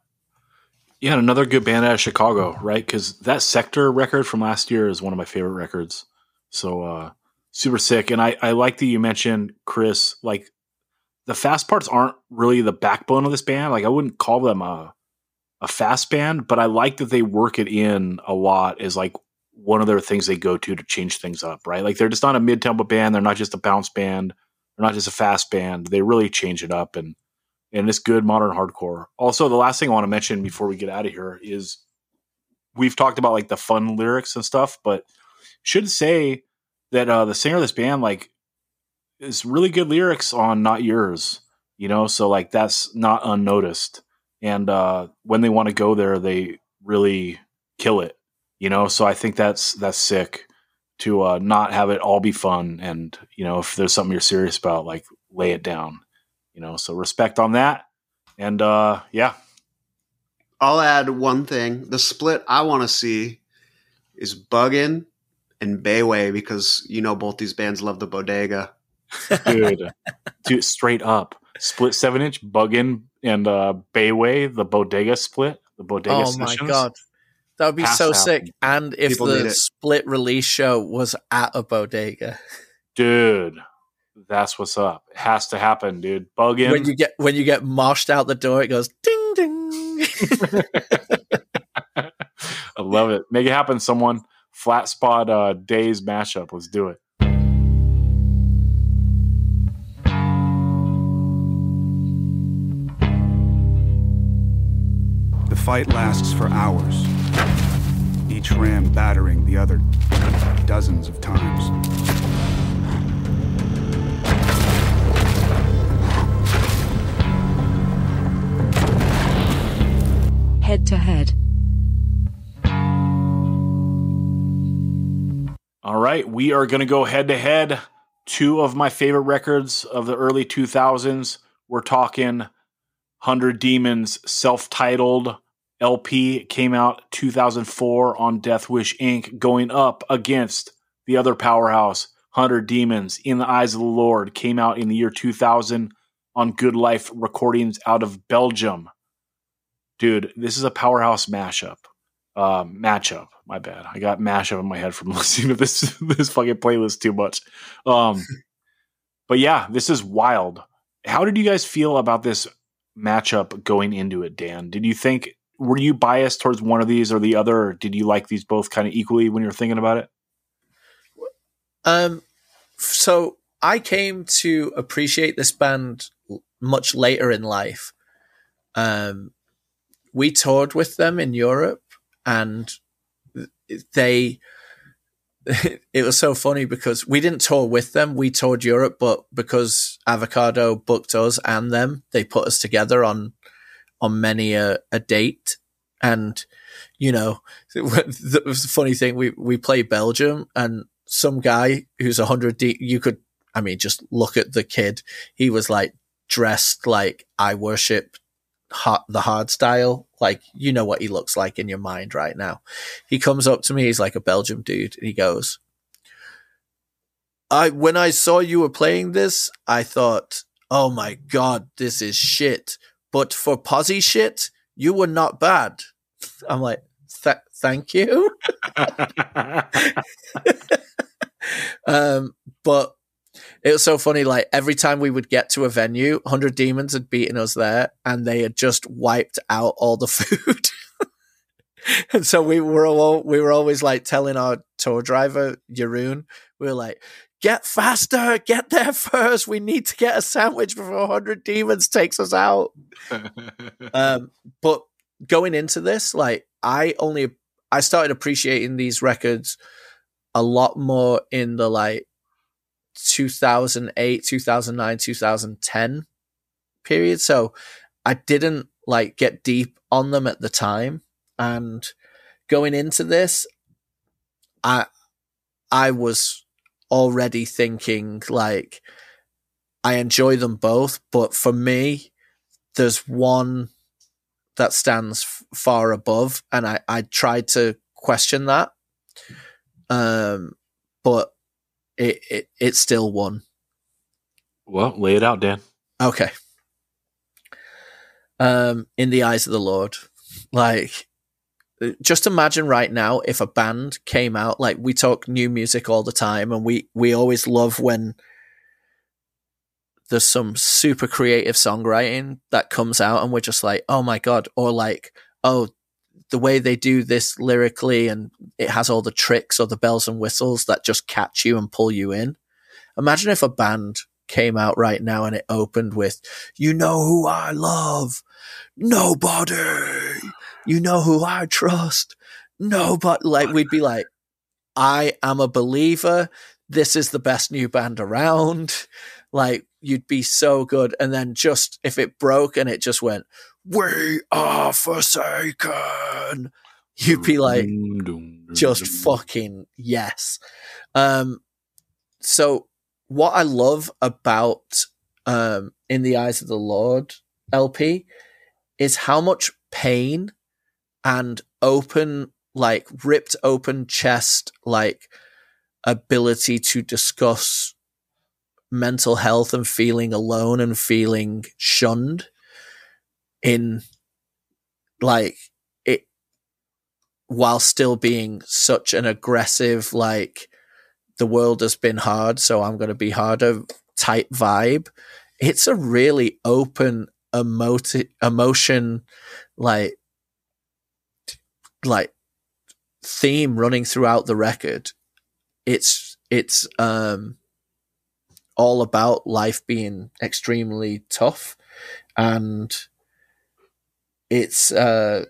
Yeah, another good band out of Chicago, right? Because that Sector record from last year is one of my favorite records. So uh super sick. And I, I like that you mentioned, Chris, like the fast parts aren't really the backbone of this band. Like I wouldn't call them a a fast band, but I like that they work it in a lot as like one of their things they go to to change things up, right? Like they're just not a mid tempo band. They're not just a bounce band. They're not just a fast band. They really change it up and and it's good modern hardcore. Also, the last thing I want to mention before we get out of here is we've talked about like the fun lyrics and stuff, but should say that uh, the singer of this band like is really good lyrics on "Not Yours," you know. So like that's not unnoticed, and uh, when they want to go there, they really kill it you know so i think that's that's sick to uh, not have it all be fun and you know if there's something you're serious about like lay it down you know so respect on that. And uh yeah. I'll add one thing. The split i want to see is buggin and bayway because you know both these bands love the bodega. Dude. Dude straight up. Split seven inch buggin and uh bayway the bodega split the bodega oh sessions. my god. That would be Has so to sick. And if People the split release show was at a bodega. dude That's what's up. It has to happen, dude. Bug in. When you get when you get moshed out the door, it goes ding ding. I love it. Make it happen, someone. Flat spot uh, Daze mashup. Let's do it. The fight lasts for hours, each ram battering the other dozens of times. Head to head. All right, we are going to go head to head. Two of my favorite records of the early 2000s. We're talking 100 Demons self titled LP came out 2004 on Death Wish Inc., going up against the other powerhouse, 100 Demons in the Eyes of the Lord, came out in the year 2000 on Good Life Recordings out of Belgium. Dude, this is a powerhouse mashup. Um, matchup. My bad. I got mashup in my head from listening to this this fucking playlist too much. Um, but yeah, this is wild. How did you guys feel about this matchup going into it, Dan? Did you think were you biased towards one of these or the other? Or did you like these both kind of equally when you were thinking about it? Um, so I came to appreciate this band much later in life. Um, we toured with them in Europe, and they. It was so funny because we didn't tour with them. We toured Europe, but because Avocado booked us and them, they put us together on on many a, a date. And you know, the, the funny thing we we play Belgium, and some guy who's a hundred deep. You could, I mean, just look at the kid. He was like dressed like I worship hard, the hard style. Like you know what he looks like in your mind right now. He comes up to me. He's like a Belgium dude, and he goes, "I when I saw you were playing this, I thought, oh my god, this is shit. But for posi shit, you were not bad." I'm like, "Th- thank you. um, but it was so funny. Like every time we would get to a venue, Hundred Demons had beaten us there, and they had just wiped out all the food. and so we were all, we were always like telling our tour driver Jeroen, we were like, "Get faster, get there first. We need to get a sandwich before Hundred Demons takes us out." um, but going into this, like I only I started appreciating these records a lot more in the like 2008, 2009, 2010 period. So I didn't like get deep on them at the time. And going into this, I I was already thinking like I enjoy them both, but for me, there's one that stands f- far above, and I I tried to question that, um, but it it it still won. well, lay it out, Dan. Okay. Um, in the eyes of the Lord, like, just imagine right now if a band came out. Like we talk new music all the time, and we we always love when there's some super creative songwriting that comes out, and we're just like, oh my god, or like, oh, the way they do this lyrically, and it has all the tricks or the bells and whistles that just catch you and pull you in. Imagine if a band came out right now and it opened with, You know who I love? Nobody. You know who I trust? Nobody. Like, we'd be like, I am a believer. This is the best new band around. Like, you'd be so good. And then just if it broke and it just went, We are forsaken, you'd be like, just fucking yes. Um, so what I love about um, in the eyes of the Lord LP is how much pain and open, like ripped open chest, like ability to discuss mental health and feeling alone and feeling shunned in like it while still being such an aggressive like the world has been hard so i'm going to be harder type vibe. It's a really open emoti- emotion, like like theme running throughout the record. It's it's um all about life being extremely tough and it's uh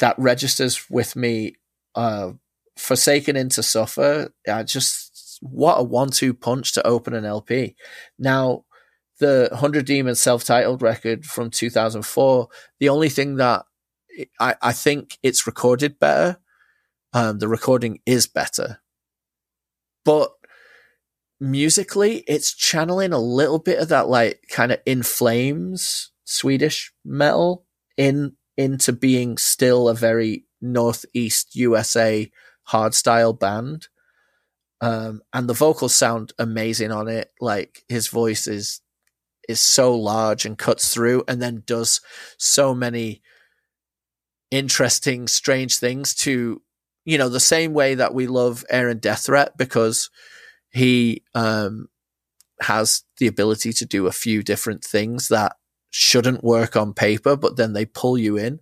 that registers with me uh forsaken into suffer. I just what a one-two punch to open an lp now the 100 demons self-titled record from 2004 the only thing that i, I think it's recorded better um, the recording is better. But musically it's channeling a little bit of that like kind of in flames swedish metal in into being still a very northeast usa hardstyle band. Um and the vocals sound amazing on it. Like his voice is is so large and cuts through and then does so many interesting strange things to you know the same way that we love aaron death threat because he um, has the ability to do a few different things that shouldn't work on paper, but then they pull you in.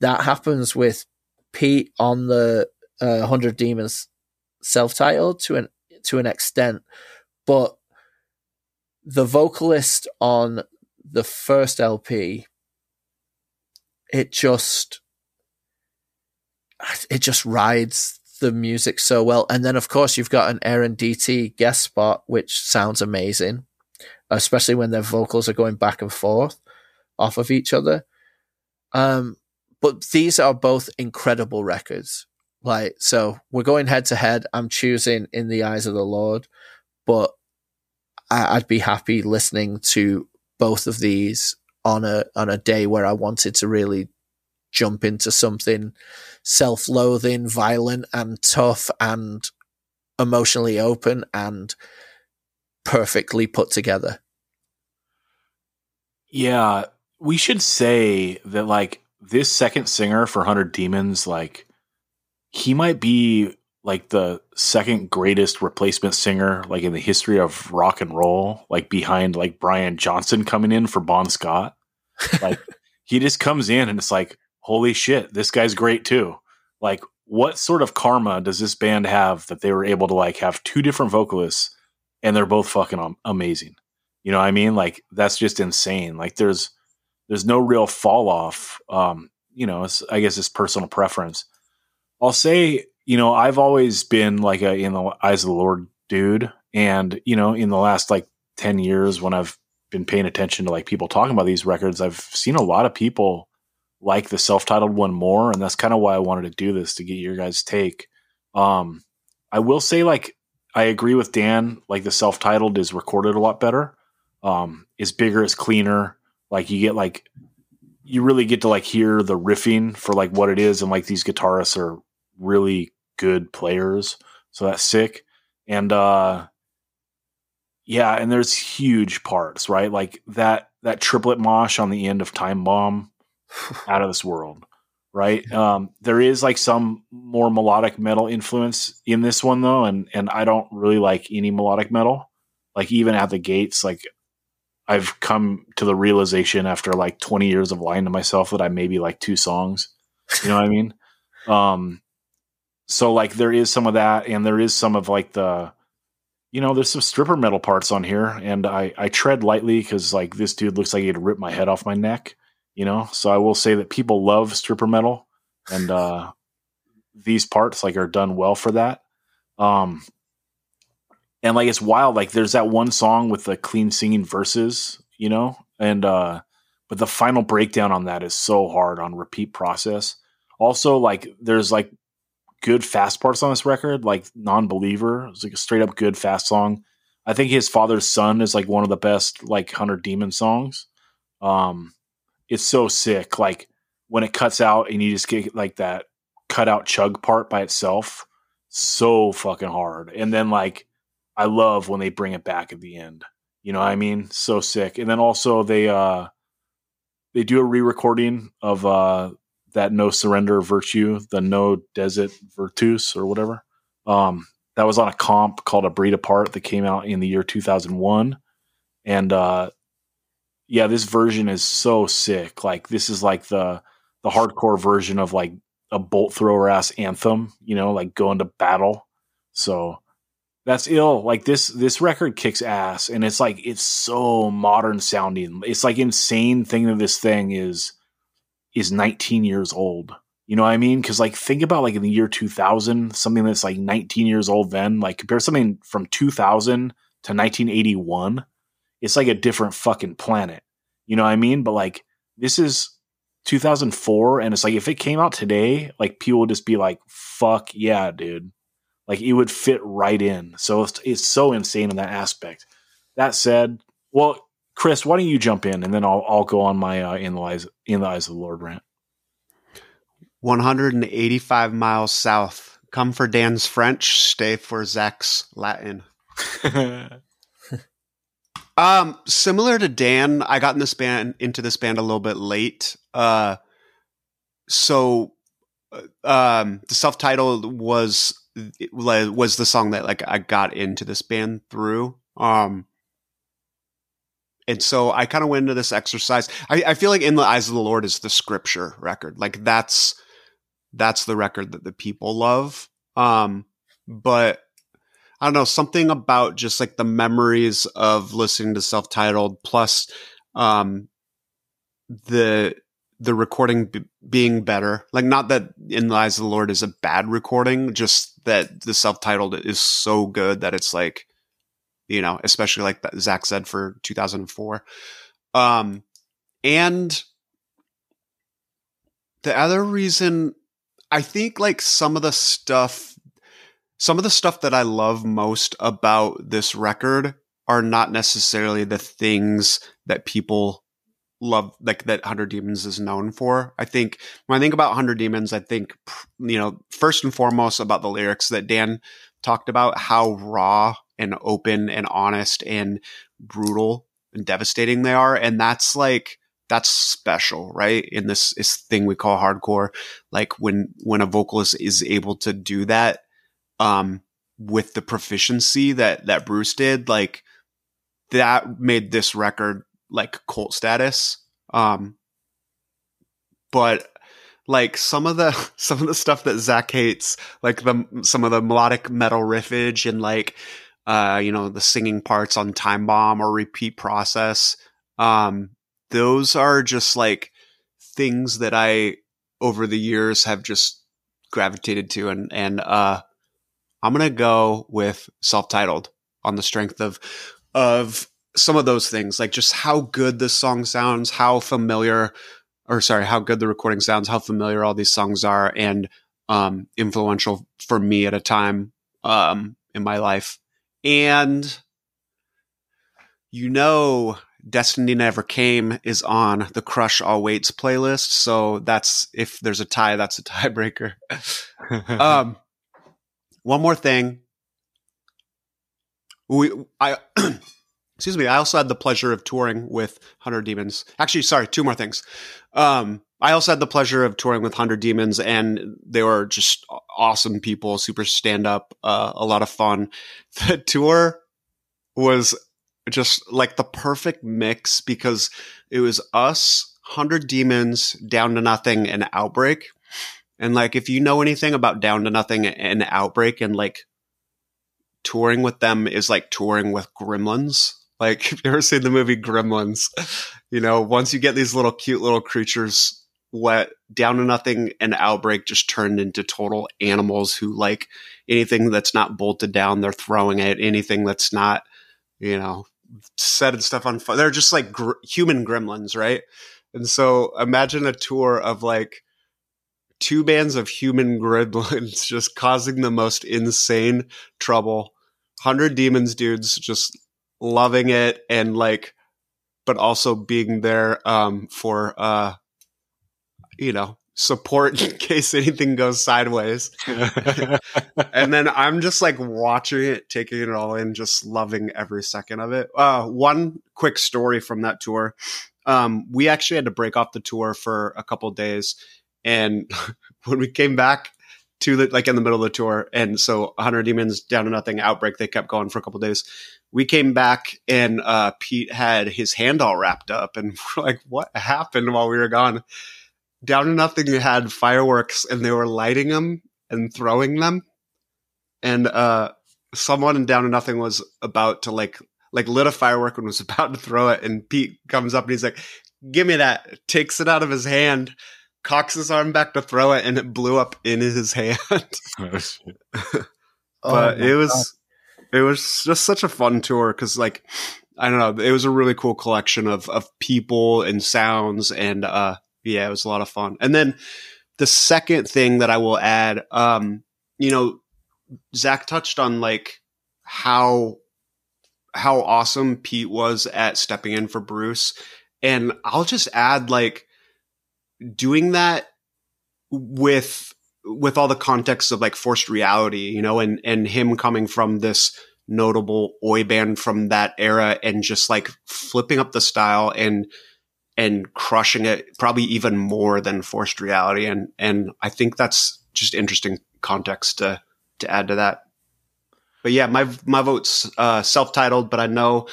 That happens with Pete on the uh, Hundred Demons self-titled to an to an extent, but the vocalist on the first LP, it just it just rides the music so well. And then, of course, you've got an Aaron DT guest spot, which sounds amazing, especially when their vocals are going back and forth off of each other. Um, but these are both incredible records. Like, so we're going head to head. I'm choosing In the Eyes of the Lord, but I, I'd be happy listening to both of these on a on a day where I wanted to really jump into something self loathing, violent, and tough, and emotionally open and perfectly put together. Yeah, we should say that like this second singer for 100 Demons like he might be like the second greatest replacement singer like in the history of rock and roll like behind like Brian Johnson coming in for Bon Scott. Like he just comes in and it's like holy shit, this guy's great too. Like, what sort of karma does this band have that they were able to like have two different vocalists and they're both fucking amazing? You know what I mean? Like, that's just insane. Like, there's there's no real fall off. Um, you know, I guess it's personal preference. I'll say, you know, I've always been like a in the eyes of the Lord dude, and you know, in the last like ten years when I've been paying attention to like people talking about these records, I've seen a lot of people like the self-titled one more and that's kind of why i wanted to do this to get your guys take um i will say like i agree with dan like the self-titled is recorded a lot better um is bigger is cleaner like you get like you really get to like hear the riffing for like what it is and like these guitarists are really good players. So that's sick. And uh yeah and there's huge parts right? Like that that triplet mosh on the end of time bomb out of this world right? Um, there is like some more melodic metal influence in this one though and and i don't really like any melodic metal. Like even at the gates like i've come to the realization after like 20 years of lying to myself that i maybe like two songs. You know what i mean? Um so like there is some of that and there is some of like the you know there's some stripper metal parts on here and i i tread lightly because like this dude looks like he'd rip my head off my neck you know? So i will say that people love stripper metal and uh these parts like are done well for that. Um and like it's wild like there's that one song with the clean singing verses you know and uh but the final breakdown on that is so hard on repeat process also like there's like good fast parts on this record like non-believer it's like a straight up good fast song i think his father's son is like one of the best like hundred demon songs um it's so sick. Like when it cuts out and you just get like that cut out chug part by itself, so fucking hard. And then like I love when they bring it back at the end. You know what I mean? So sick. And then also they uh they do a re-recording of uh that no surrender virtue, the no desert virtus or whatever. Um that was on a comp called a breed apart that came out in the year 2001 and uh, yeah, this version is so sick. Like this is like the the hardcore version of like a bolt thrower ass anthem, you know, like going to battle. So that's ill. Like this this record kicks ass and it's like it's so modern sounding. It's like insane thing that this thing is is 19 years old. You know what I mean? Cuz like think about like in the year 2000, something that's like 19 years old then, like compare something from 2000 to 1981, it's like a different fucking planet. You know what I mean? But like this is 2004 and it's like if it came out today like people would just be like fuck yeah dude like it would fit right in so it's, it's so insane in that aspect that said well chris why don't you jump in and then i'll, I'll go on my uh, in the eyes in the eyes of the lord rant 185 miles south. Come for Dan's French, stay for Zach's Latin. Um, similar to Dan, I got in this band into this band a little bit late. Uh, so, uh, um, the self-titled was was the song that like I got into this band through. Um, and so I kind of went into this exercise. I, I feel like "In the Eyes of the Lord" is the scripture record. Like that's that's the record that the people love. Um, but I don't know, something about just like the memories of listening to self titled plus um, the the recording b- being better. Like not that In of the Lord is a bad recording, just that the self titled is so good that it's like, you know, especially like Zach said for 2004. Um, and the other reason I think like some of the stuff some of the stuff that I love most about this record are not necessarily the things that people love like that 100 demons is known for. I think when i think about 100 demons i think you know first and foremost about the lyrics that dan talked about how raw and open and honest and brutal and devastating they are. And that's like that's special right? In this, this thing we call hardcore like when when a vocalist is able to do that um, with the proficiency that that Bruce did, like that made this record like cult status. Um, but like some of the some of the stuff that Zach hates, like the some of the melodic metal riffage and like uh, you know the singing parts on Time Bomb or Repeat Process, um, those are just like things that I over the years have just gravitated to and and uh I'm to go with self-titled on the strength of of some of those things, like just how good this song sounds, how familiar, or sorry, how good the recording sounds, how familiar all these songs are, and um, influential for me at a time um, in my life. And you know, Destiny Never Came is on the Crush All Waits playlist. So that's if there's a tie, that's a tiebreaker. um, one more thing. We I excuse me. I also had the pleasure of touring with Hundred Demons. Actually, sorry, two more things. Um, I also had the pleasure of touring with Hundred Demons, and they were just awesome people, super stand up, uh, a lot of fun. The tour was just like the perfect mix because it was us, Hundred Demons, Down to Nothing, and Outbreak. And like, if you know anything about Down to Nothing and Outbreak and like touring with them is like touring with gremlins. Like, if you ever seen the movie Gremlins, you know, once you get these little cute little creatures wet down to nothing and outbreak just turned into total animals who like anything that's not bolted down, they're throwing it. Anything that's not, you know, setting stuff on fire. They're just like gr- human gremlins, right? And so imagine a tour of like two bands of human gremlins just causing the most insane trouble. 100 demons dudes just loving it and like but also being there um for uh you know support in case anything goes sideways. and then I'm just like watching it, taking it all in, just loving every second of it. Uh, one quick story from that tour. Um, we actually had to break off the tour for a couple days and when we came back to the like in the middle of the tour, and so 100 Demons down to nothing outbreak, they kept going for a couple days. We came back and uh, Pete had his hand all wrapped up, and we're like, "What happened while we were gone?" Down to nothing had fireworks, and they were lighting them and throwing them, and uh, someone in Down to Nothing was about to like like lit a firework and was about to throw it, and Pete comes up and he's like, "Give me that!" Takes it out of his hand, cocks his arm back to throw it, and it blew up in his hand. but Oh it was it was just such a fun tour because like I don't know, it was a really cool collection of of people and sounds, and uh, yeah, it was a lot of fun. And then the second thing that I will add, um, you know, Zach touched on like how how awesome Pete was at stepping in for Bruce, and I'll just add like doing that with with all the context of like forced reality, you know, and and him coming from this notable oi band from that era and just like flipping up the style and and crushing it probably even more than forced reality and and I think that's just interesting context to to add to that. But yeah, my my vote's uh self-titled, but I know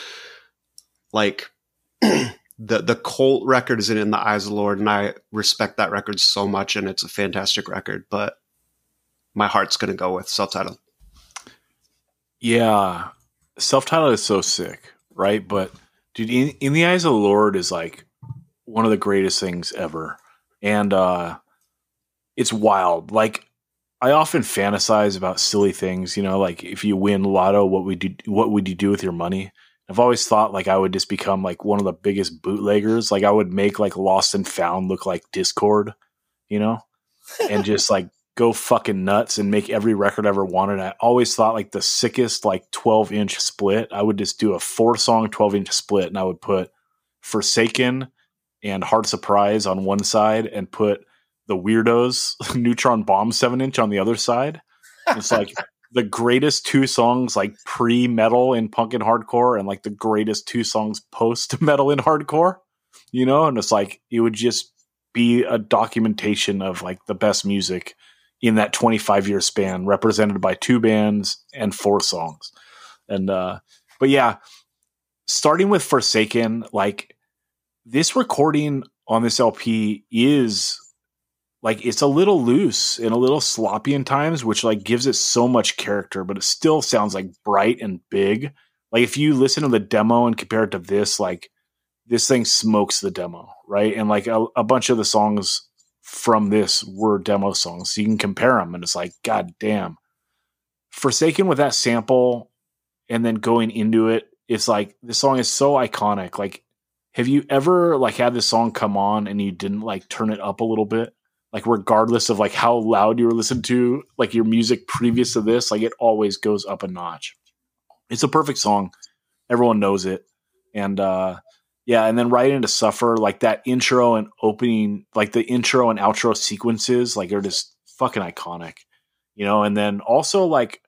like the the Colt record isn't in the eyes of the Lord, and I respect that record so much, and it's a fantastic record. But my heart's gonna go with self-titled. Yeah, self titled is so sick, right? But dude, in, in the eyes of the Lord is like one of the greatest things ever, and uh it's wild. Like I often fantasize about silly things, you know, like if you win lotto, what would you what would you do with your money? I've always thought like I would just become like one of the biggest bootleggers. Like I would make like Lost and Found look like Dischord, you know, and just like go fucking nuts and make every record I ever wanted. I always thought like the sickest like 12 inch split. I would just do a four song 12 inch split and I would put Forsaken and Heart Surprise on one side and put the Weirdos Neutron Bomb 7 inch on the other side. It's like the greatest two songs like pre metal in punk and hardcore and like the greatest two songs post metal in hardcore, you know? And it's like it would just be a documentation of like the best music in that 25 year span represented by two bands and four songs and uh but yeah starting with forsaken like this recording on this lp is like it's a little loose and a little sloppy in times which like gives it so much character but it still sounds like bright and big like if you listen to the demo and compare it to this like this thing smokes the demo right and like a, a bunch of the songs from this were demo songs. So you can compare them and it's like, God damn. Forsaken with that sample and then going into it, it's like the song is so iconic. Like, have you ever like had this song come on and you didn't like turn it up a little bit? Like regardless of like how loud you were listening to like your music previous to this, like it always goes up a notch. It's a perfect song. Everyone knows it. And uh yeah, and then right into Suffer, like that intro and opening, like the intro and outro sequences, like are just fucking iconic, you know. And then also like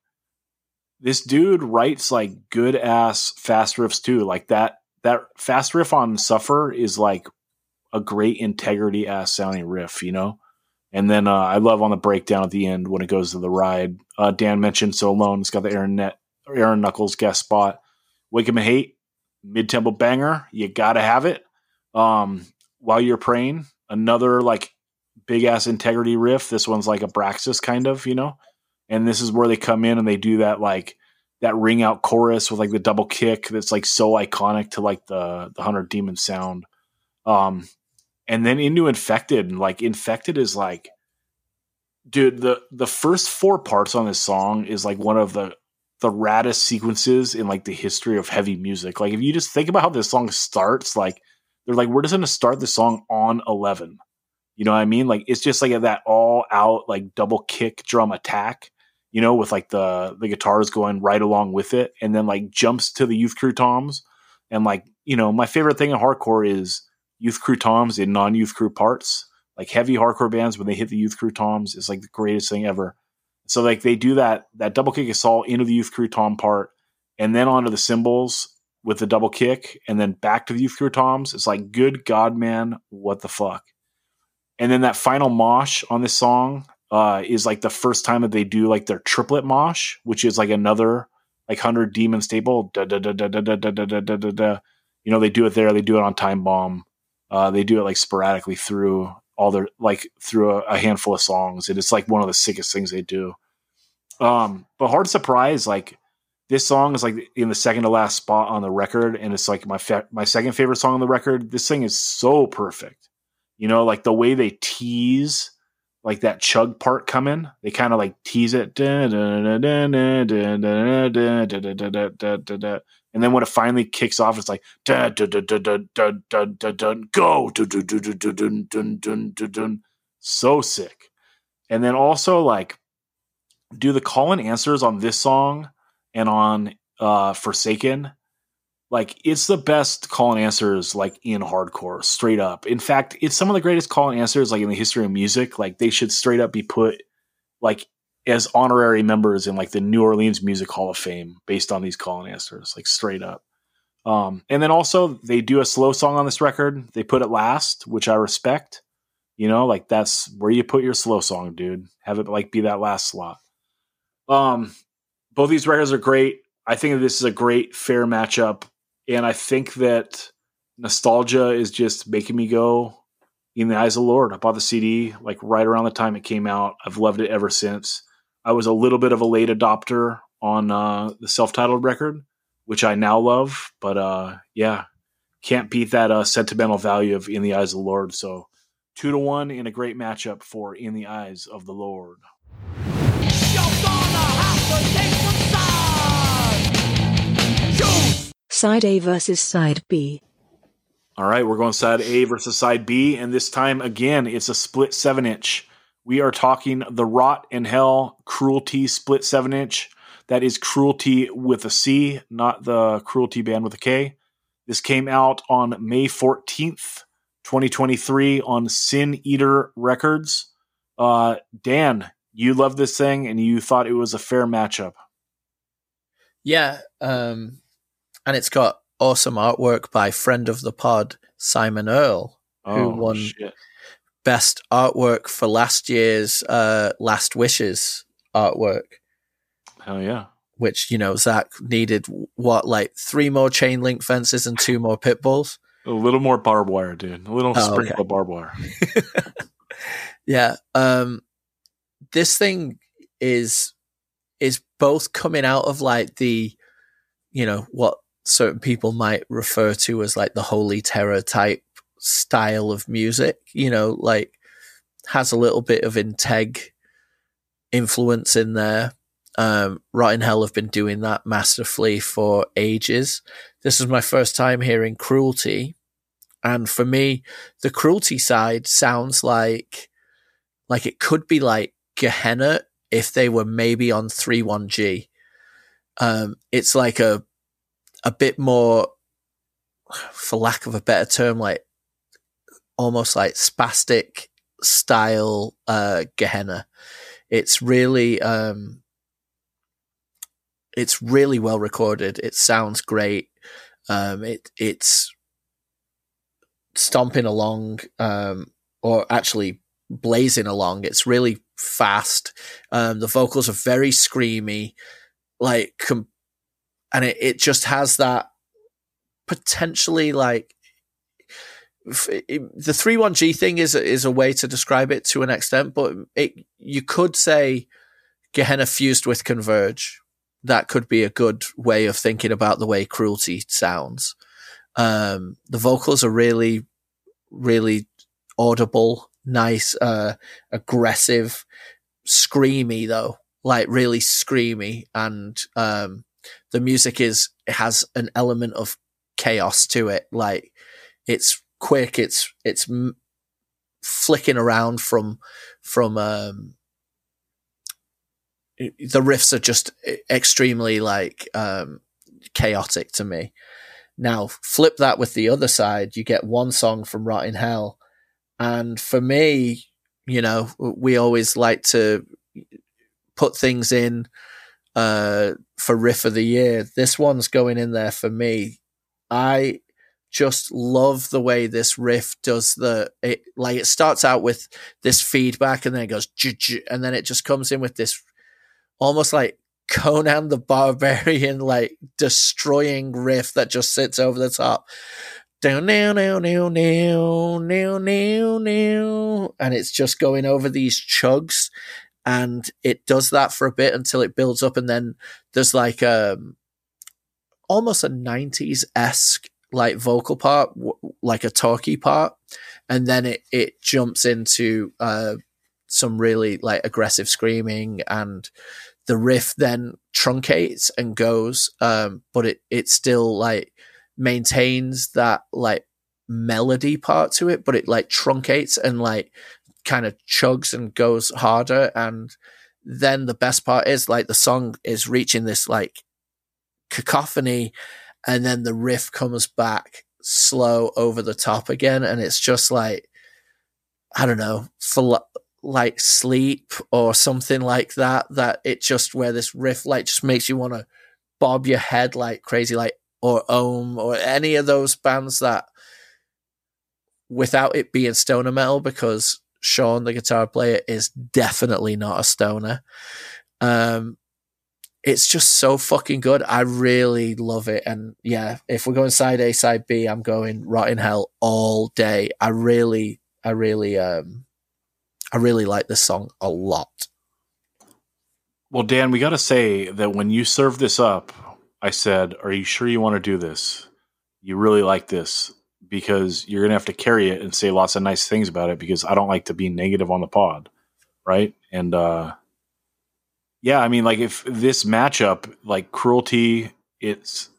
this dude writes like good ass fast riffs too. Like that that fast riff on Suffer is like a great integrity ass sounding riff, you know. And then uh, I love on the breakdown at the end when it goes to the ride. Uh, Dan mentioned so alone. It's got the Aaron Net, Aaron Knuckles guest spot. Wake 'em and hate mid tempo banger. You gotta have it. Um, while you're praying, another like big ass integrity riff. This one's like a Braxis kind of, you know. And this is where they come in and they do that like that ring out chorus with like the double kick that's like so iconic to like the the Hundred Demon sound. Um, and then into Infected, and like Infected is like, dude, the the first four parts on this song is like one of the the raddest sequences in like the history of heavy music. Like if you just think about how this song starts, like they're like, we're just gonna start the song on eleven. You know what I mean? Like it's just like that all out like double kick drum attack, you know, with like the the guitars going right along with it, and then like jumps to the youth crew toms. And like, you know, my favorite thing in hardcore is youth crew toms in non youth crew parts. Like heavy hardcore bands when they hit the youth crew toms is like the greatest thing ever. So like they do that that double kick assault into the youth crew tom part, and then onto the cymbals with the double kick, and then back to the youth crew toms. It's like good God, man, what the fuck? And then that final mosh on this song uh, is like the first time that they do like their triplet mosh, which is like another like hundred demon staple. Da, da, da, da, da, da, da, da, da, da. You know, they do it there. They do it on Time Bomb. Uh, they do it like sporadically through all their like through a, a handful of songs. And it's like one of the sickest things they do. Um, but hard surprise, like this song is like in the second to last spot on the record, and it's like my fa- my second favorite song on the record. This thing is so perfect, you know, like the way they tease like that chug part coming. They kind of like tease it, and then when it finally kicks off, it's like da da da da da da da da go. So sick. And then also like do the call and answers on this song and on uh Forsaken. Like it's the best call and answers like in hardcore, straight up. In fact, it's some of the greatest call and answers like in the history of music. Like they should straight up be put like as honorary members in like the New Orleans Music Hall of Fame based on these answers, like straight up. Um, and then also they do a slow song on this record. They put it last, which I respect. You know, like that's where you put your slow song, dude. Have it like be that last slot. Um, both these records are great. I think this is a great fair matchup, and I think that nostalgia is just making me go in the eyes of the Lord. I bought the CD like right around the time it came out. I've loved it ever since. I was a little bit of a late adopter on uh, the self-titled record, which I now love. But uh, yeah, can't beat that uh, sentimental value of "In the Eyes of the Lord." So two to one in a great matchup for "In the Eyes of the Lord." Side A versus Side B. All right, we're going side A versus side B, and this time again, it's a split seven inch. We are talking the Rot in Hell Cruelty split seven inch. That is Cruelty with a C, not the Kruelty band with a K. This came out on May 14th, 2023 on Sin Eater Records. Uh, Dan, you love this thing and you thought it was a fair matchup. Yeah, um, and it's got awesome artwork by friend of the pod Simon Earl, who Oh, won shit. Best artwork for last year's uh, Last Wishes artwork. Hell yeah. Which you know Zach needed what like three more chain link fences and two more pit bulls. A little more barbed wire, dude. A little Oh, sprinkle okay. of barbed wire. Yeah. Um this thing is is both coming out of like the you know what certain people might refer to as like the holy terror type style of music, you know, like has a little bit of integ influence in there. Um Rot in Hell have been doing that masterfully for ages. This is my first time hearing cruelty. And for me, the cruelty side sounds like like it could be like Gehenna if they were maybe on 31G. Um, it's like a a bit more, for lack of a better term, like almost like spastic style uh, Gehenna. It's really um, it's really well recorded. It sounds great. Um, it it's stomping along, um, or actually blazing along. It's really fast. Um, the vocals are very screamy, like, com- and it, it just has that potentially like the three one G thing is is a way to describe it to an extent, but it you could say Gehenna fused with Converge. That could be a good way of thinking about the way cruelty sounds. Um, the vocals are really, really audible, nice, uh, aggressive, screamy though, like really screamy. And, um, the music is, has an element of chaos to it. Like it's quick. It's, it's flicking around from, from, um, the riffs are just extremely like, um, chaotic to me. Now, flip that with the other side, you get one song from Rot in Hell. And for me, you know, we always like to put things in uh, for riff of the year. This one's going in there for me. I just love the way this riff does the it like it starts out with this feedback and then it goes and then it just comes in with this almost like Conan the Barbarian like destroying riff that just sits over the top. Down, now, now, now, now, now, now, now, and it's just going over these chugs, and it does that for a bit until it builds up, and then there's like um almost a '90s esque like vocal part, w- like a talky part, and then it it jumps into uh some really like aggressive screaming and the riff then truncates and goes um but it it still like maintains that like melody part to it but it like truncates and like kind of chugs and goes harder and then the best part is like the song is reaching this like cacophony and then the riff comes back slow over the top again and it's just like i don't know for like sleep or something like that that it just where this riff like just makes you want to bob your head like crazy like or Om or any of those bands that without it being stoner metal because sean the guitar player is definitely not a stoner. Um it's just so fucking good i really love it and yeah if we're going side a side b i'm going Rot in Hell all day i really i really um I really like this song a lot. Well, Dan, we got to say that when you served this up, I said, Are you sure you want to do this? You really like this because you're going to have to carry it and say lots of nice things about it because I don't like to be negative on the pod. Right. And, uh, yeah, I mean, like if this matchup, like cruelty, it's,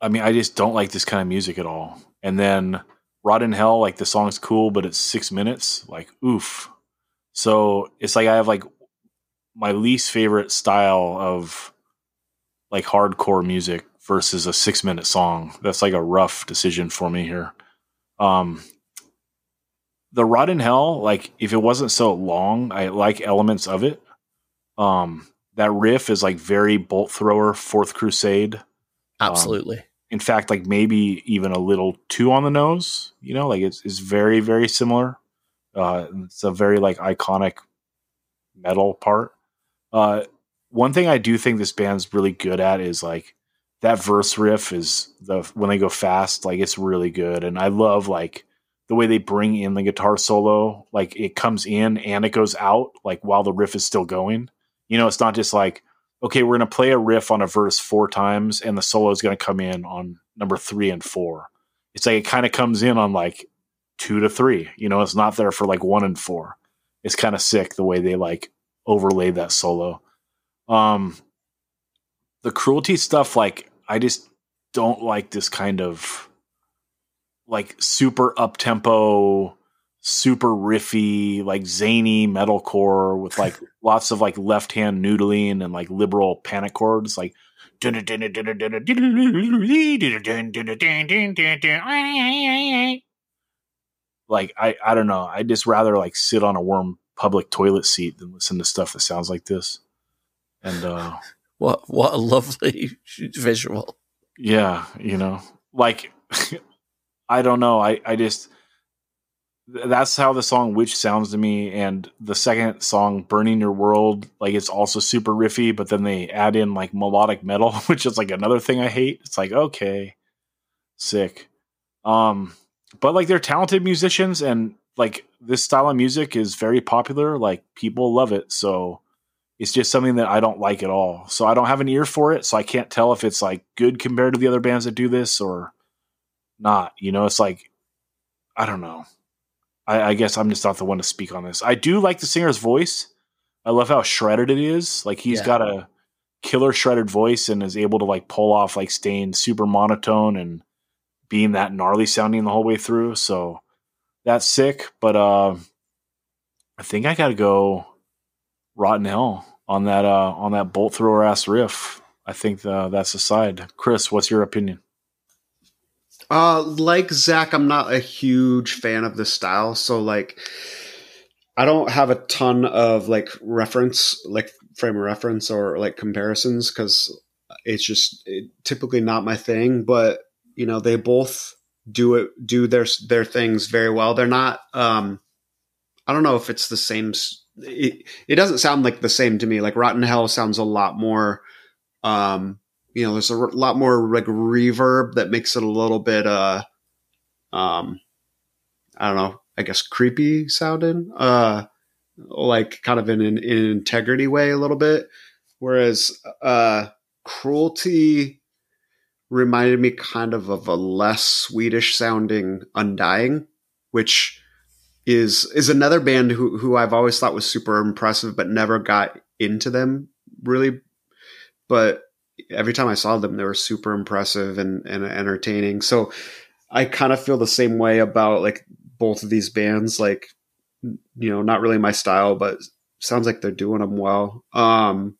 I mean, I just don't like this kind of music at all. And then, Rot in Hell, like the song's cool, but it's six minutes. Like, oof. So it's like I have like my least favorite style of like hardcore music versus a six minute song. That's like a rough decision for me here. Um, the Rot in Hell, like if it wasn't so long, I like elements of it. Um, that riff is like very bolt thrower, Fourth Crusade. Absolutely. Um, in fact, like maybe even a little too on the nose. You know, like it's, it's very very similar. Uh, it's a very like iconic metal part. Uh, one thing I do think this band's really good at is like that verse riff is the when they go fast, like it's really good, and I love like the way they bring in the guitar solo. Like it comes in and it goes out, like while the riff is still going. You know, it's not just like okay, we're going to play a riff on a verse four times and the solo is going to come in on number three and four. It's like it kind of comes in on like two to three. You know, it's not there for like one and four. It's kind of sick the way they like overlay that solo. Um, the cruelty stuff, like, I just don't like this kind of like super up tempo super riffy, like zany metalcore with like lots of like left hand noodling and like liberal panic chords, like like I I don't know. I just rather like sit on a warm public toilet seat than listen to stuff that sounds like this. And uh what what a lovely visual. Yeah, you know. Like I don't know. I I just that's how the song "Witch" sounds to me. And the second song, "Burning Your World," like it's also super riffy, but then they add in like melodic metal, which is like another thing I hate. It's like okay, sick. Um, but like they're talented musicians, and like this style of music is very popular. Like people love it, so it's just something that I don't like at all. So I don't have an ear for it, so I can't tell if it's like good compared to the other bands that do this or not. You know, it's like I don't know. I, I guess I'm just not the one to speak on this. I do like the singer's voice. I love how shredded it is. Like he's yeah. got a killer shredded voice and is able to like pull off like staying super monotone and being that gnarly sounding the whole way through. So that's sick. But uh I think I gotta go Rot in Hell on that uh on that bolt thrower ass riff. I think uh, that's the side. Chris, what's your opinion? Uh, like Zach, I'm not a huge fan of the style. So like, I don't have a ton of like reference, like frame of reference or like comparisons because it's just it, typically not my thing. But you know, they both do it, do their their things very well. They're not. um I don't know if it's the same it, it doesn't sound like the same to me. Like Rot in Hell sounds a lot more, um, you know, there's a lot more like reverb that makes it a little bit, uh, um, I don't know, I guess creepy sounding, uh, like kind of in an in integrity way a little bit. Whereas, uh, cruelty reminded me kind of of a less Swedish sounding Undying, which is is another band who who I've always thought was super impressive, but never got into them really. But every time I saw them, they were super impressive and, and entertaining. So I kind of feel the same way about like both of these bands. Like, you know, not really my style, but sounds like they're doing them well. Um,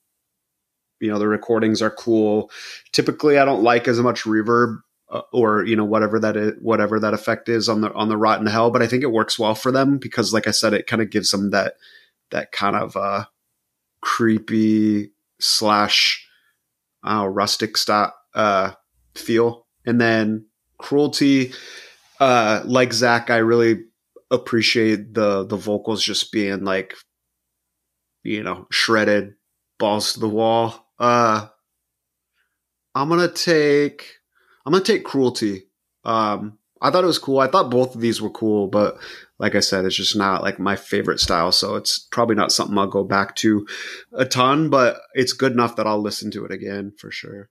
you know, the recordings are cool. Typically, I don't like as much reverb uh, or you know whatever that is, whatever that effect is on the on the Rot in Hell but i think it works well for them because like i said it kind of gives them that that kind of uh creepy slash uh, rustic style uh feel and then cruelty uh like zach i really appreciate the the vocals just being like you know shredded balls to the wall uh i'm gonna take I'm gonna take cruelty. Um, I thought it was cool. I thought both of these were cool, but like I said, it's just not like my favorite style. So it's probably not something I'll go back to a ton, but it's good enough that I'll listen to it again for sure.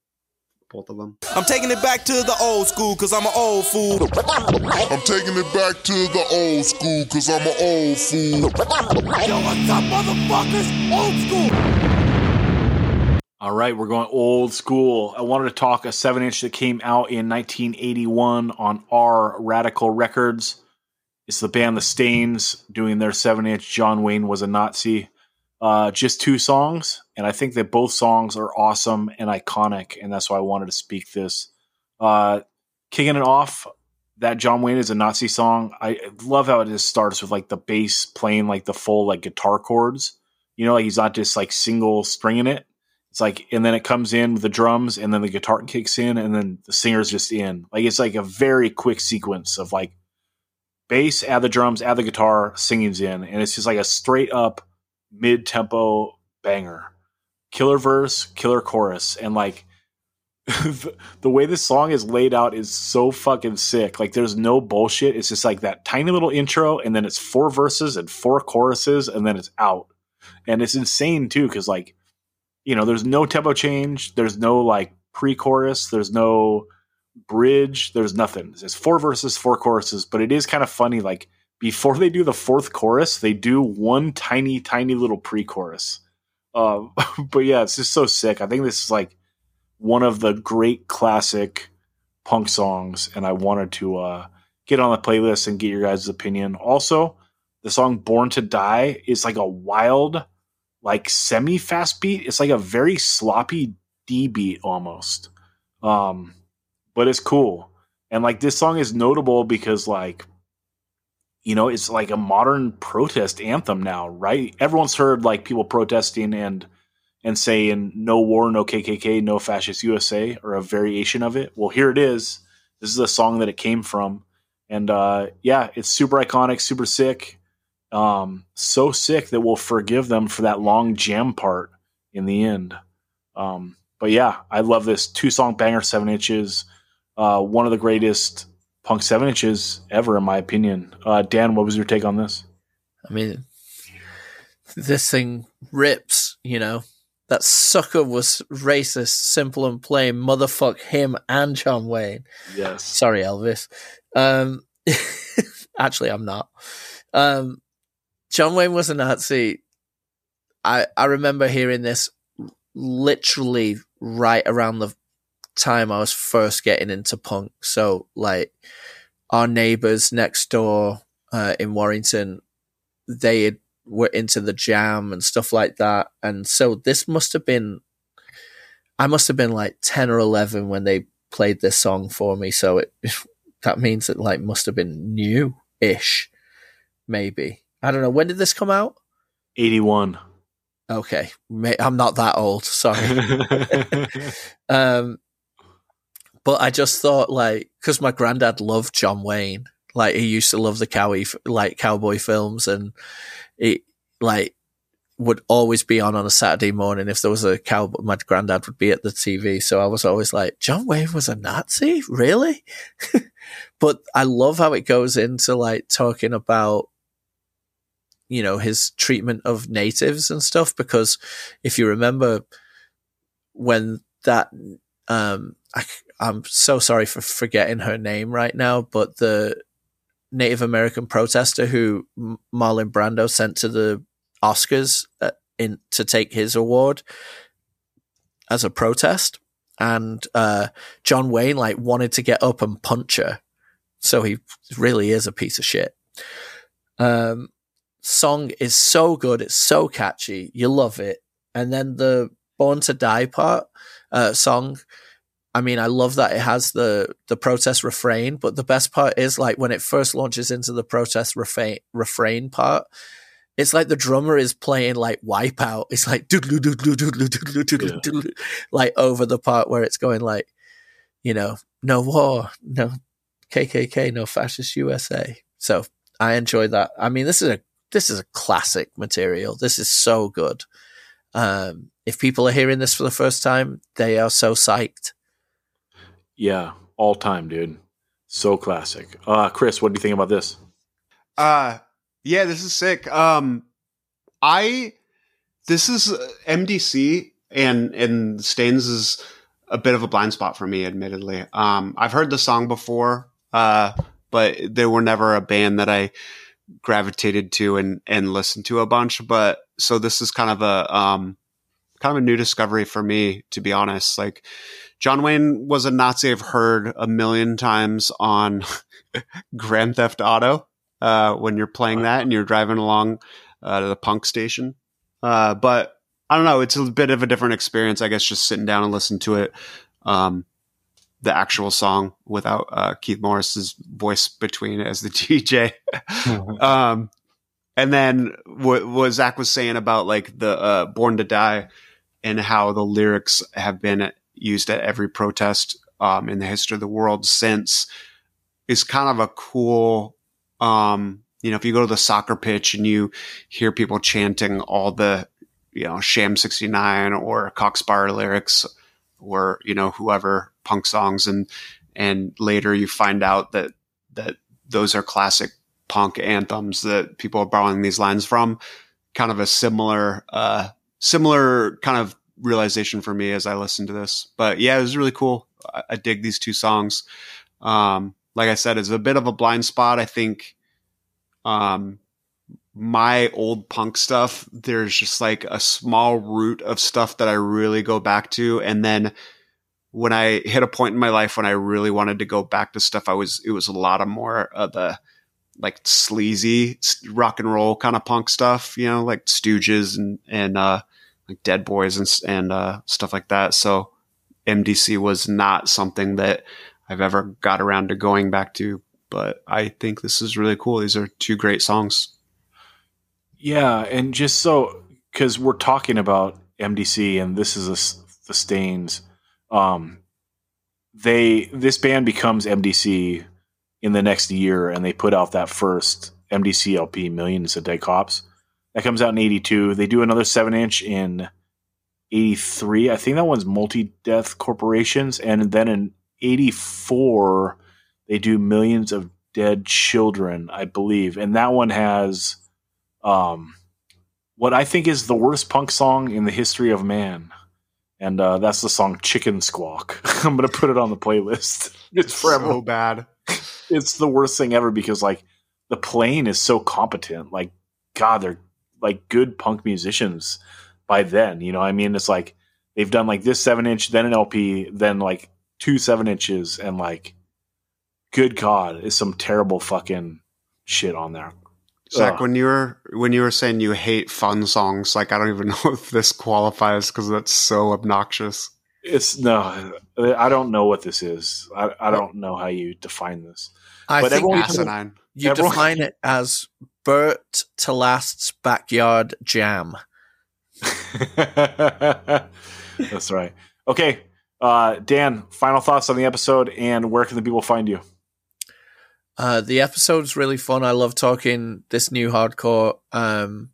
Both of them. I'm taking it back to the old school because I'm an old fool. I'm taking it back to the old school cause I'm an old fool. Yo, what's up, motherfuckers? Old school. All right, we're going old school. I wanted to talk a seven inch that came out in 1981 on R Radical Records. It's the band The Stains doing their seven inch. John Wayne was a Nazi. Uh, just two songs, and I think that both songs are awesome and iconic, and that's why I wanted to speak this. Uh, kicking it off, that John Wayne is a Nazi song. I love how it just starts with like the bass playing like the full like guitar chords. You know, like he's not just like single stringing it it's like, and then it comes in with the drums, and then the guitar kicks in, and then the singer's just in. Like it's like a very quick sequence of like bass, add the drums, add the guitar, singing's in, and it's just like a straight up mid tempo banger, killer verse, killer chorus, and like the way this song is laid out is so fucking sick. Like there's no bullshit. It's just like that tiny little intro, and then it's four verses and four choruses, and then it's out, and it's insane too because like you know, there's no tempo change. There's no like pre-chorus. There's no bridge. There's nothing. It's four verses, four choruses. But it is kind of funny. Like before they do the fourth chorus, they do one tiny, tiny little pre-chorus. Uh, but yeah, it's just so sick. I think this is like one of the great classic punk songs, and I wanted to uh, get on the playlist and get your guys' opinion. Also, the song "Born to Die" is like a wild like semi fast beat. It's like a very sloppy D beat almost. Um, but it's cool. And like this song is notable because like you know, it's like a modern protest anthem now, right? Everyone's heard like people protesting and and saying no war, no KKK, no fascist USA or a variation of it. Well, here it is. This is the song that it came from. And uh yeah, it's super iconic, super sick um, so sick that we'll forgive them for that long jam part in the end. Um, but yeah, I love this two song banger, seven inches. Uh, one of the greatest punk seven inches ever, in my opinion. Uh, Dan, what was your take on this? I mean, this thing rips, you know. That sucker was racist, simple and plain. Motherfuck him and John Wayne. Yes. Sorry, Elvis. Um, actually, I'm not. Um, John Wayne was a Nazi. I I remember hearing this literally right around the time I was first getting into punk. So like our neighbors next door uh, in Warrington, they had, were into the jam and stuff like that. And so this must have been, I must have been like 10 or 11 when they played this song for me. So it, that means it like must have been new ish, maybe. I don't know. When did this come out? 81. Okay. I'm not that old. Sorry. um, but I just thought like, cause my granddad loved John Wayne. Like he used to love the cowie, like cowboy films and it, like would always be on on a Saturday morning. If there was a cowboy, my granddad would be at the TV. So I was always like, John Wayne was a Nazi? Really? but I love how it goes into like talking about, you know, his treatment of natives and stuff. Because if you remember when that, um, I, I'm so sorry for forgetting her name right now, but the Native American protester who Marlon Brando sent to the Oscars uh, in to take his award as a protest, and uh, John Wayne like wanted to get up and punch her, so he really is a piece of shit. Um, song is so good, it's so catchy, you love it, and then the Born to Die part uh, song. I mean, I love that it has the the protest refrain, but the best part is like when it first launches into the protest refrain refrain part it's like the drummer is playing like Wipeout. It's like like over the part where it's going like, you know, no war, no KKK, no fascist USA. So I enjoy that. I mean, this is a this is a classic material. This is so good. Um, if people are hearing this for the first time, they are so psyched. Yeah, all time, dude. So classic. Uh, Chris, what do you think about this? Uh, yeah, this is sick. Um, I this is uh, MDC and and Stains is a bit of a blind spot for me, admittedly. Um, I've heard the song before, uh, but they were never a band that I gravitated to and and listened to a bunch. But so this is kind of a um, kind of a new discovery for me, to be honest. Like John Wayne was a Nazi I've heard a million times on Grand Theft Auto uh, when you're playing that and you're driving along uh, to the punk station. Uh, but I don't know. It's a bit of a different experience, I guess, just sitting down and listening to it. Um, the actual song without uh, Keith Morris's voice between as the DJ. um, and then what, what Zach was saying about like the uh, Born to Die and how the lyrics have been used at every protest um, in the history of the world since is kind of a cool um, you know, if you go to the soccer pitch and you hear people chanting all the, you know, Sham 69 or Sparrer lyrics or, you know, whoever punk songs and, and later you find out that, that those are classic punk anthems that people are borrowing these lines from. Kind of a similar, uh, similar kind of realization for me as I listened to this. But yeah, it was really cool. I, I dig these two songs. Um, like I said, it's a bit of a blind spot. I think um, my old punk stuff, there's just like a small root of stuff that I really go back to. And then when I hit a point in my life when I really wanted to go back to stuff, I was, it was a lot of more of the like sleazy rock and roll kind of punk stuff, you know, like Stooges and, and, uh, like Dead Boys and, and, uh, stuff like that. So MDC was not something that I've ever got around to going back to, but I think this is really cool. These are two great songs. Yeah, and just so because we're talking about MDC and this is a, the Stains, um, they this band becomes MDC in the next year, and they put out that first MDC LP, Millions of Dead Cops. That comes out in '82. They do another seven inch in '83. I think that one's Multi Death Corporations, and then in '84 they do Millions of Dead Children, I believe, and that one has um, what I think is the worst punk song in the history of man. And uh, that's the song "Chicken Squawk." I'm gonna put it on the playlist. It's forever so bad. it's the worst thing ever because like the playing is so competent. Like God, they're like good punk musicians by then. You know, I mean, it's like they've done like this seven inch, then an LP, then like two seven inches, and like, good God, is some terrible fucking shit on there. Zach, Ugh. when you were when you were saying you hate fun songs, like I don't even know if this qualifies because that's so obnoxious. It's no, I don't know what this is. I, I don't know how you define this. I but think asinine. You everyone, define it as Bert to Last's backyard jam. That's right. Okay, uh, Dan. Final thoughts on the episode, and where can the people find you? Uh, the episode's really fun. I love talking this new hardcore. Um,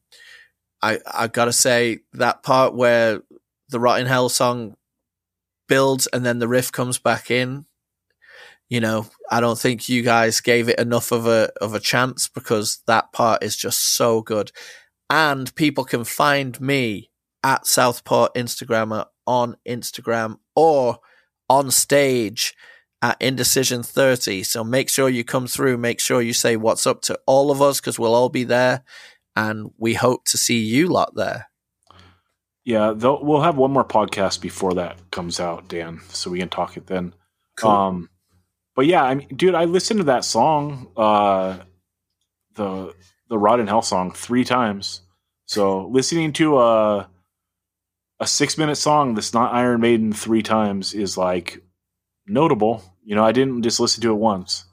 I I gotta say that part where the Rot in Hell song builds and then the riff comes back in. You know, I don't think you guys gave it enough of a of a chance because that part is just so good. And people can find me at Southport Instagrammer on Instagram or on stage at Indecision 30. So make sure you come through. Make sure you say what's up to all of us because we'll all be there. And we hope to see you lot there. Yeah, we'll have one more podcast before that comes out, Dan, so we can talk it then. Cool. Um, but yeah, I mean, dude, I listened to that song, uh, the the Rot in Hell song, three times. So listening to a a six minute song that's not Iron Maiden three times is like notable. You know, I didn't just listen to it once.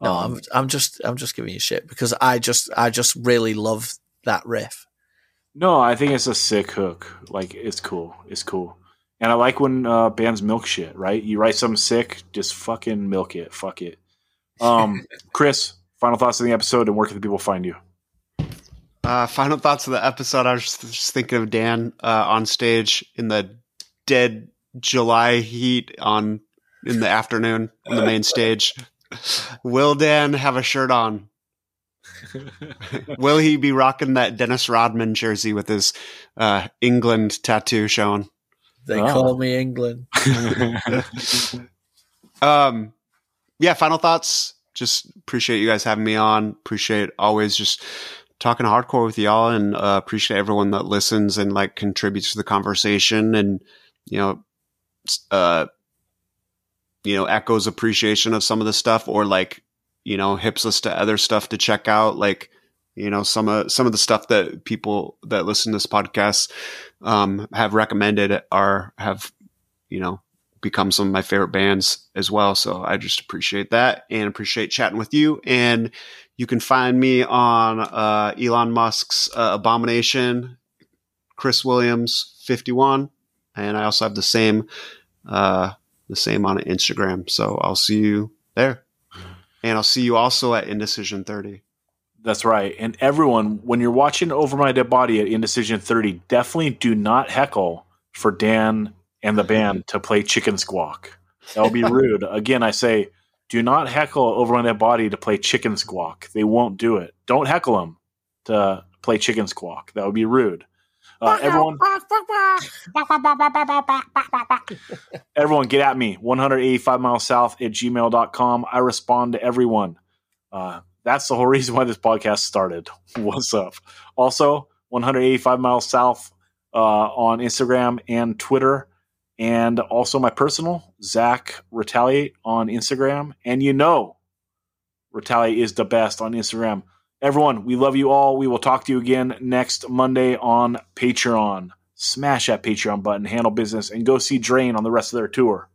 No, Um, I'm I'm just I'm just giving you shit because I just I just really love that riff. No, I think it's a sick hook. Like it's cool. It's cool. And I like when uh, bands milk shit, right? You write something sick, just fucking milk it. Fuck it. Um, Chris, final thoughts on the episode and where can the people find you? Uh, final thoughts of the episode. I was just, just thinking of Dan uh, on stage in the dead July heat on in the afternoon on the main stage. Will Dan have a shirt on? Will he be rocking that Dennis Rodman jersey with his uh, England tattoo showing? They Oh. call me England. Um, yeah, final thoughts. Just appreciate you guys having me on. Appreciate always just talking hardcore with y'all and uh, appreciate everyone that listens and like contributes to the conversation and, you know, uh, you know, echoes appreciation of some of the stuff or like, you know, hips us to other stuff to check out. Like, you know, some of, some of the stuff that people that listen to this podcast, um, have recommended are, have, you know, become some of my favorite bands as well. So I just appreciate that and appreciate chatting with you. And you can find me on uh, Elon Musk's uh, Abomination, Chris Williams 51, and I also have the same uh, the same on Instagram. So I'll see you there, and I'll see you also at Indecision 30. That's right. And everyone, when you're watching Over My Dead Body at Indecision 30, definitely do not heckle for Dan and the band to play Chicken Squawk. That would be rude. Again, I say, do not heckle Over My Dead Body to play Chicken Squawk. They won't do it. Don't heckle them to play Chicken Squawk. That would be rude. Uh, everyone, everyone get at me 185 miles south at gmail.com i respond to everyone uh, that's the whole reason why this podcast started. What's up? Also 185 miles south uh, on instagram and twitter. And also my personal zach retaliate on instagram. And you know retaliate is the best on instagram. Everyone we love you all. We will talk to you again next monday on patreon. Smash that patreon button handle business and go see drain on the rest of their tour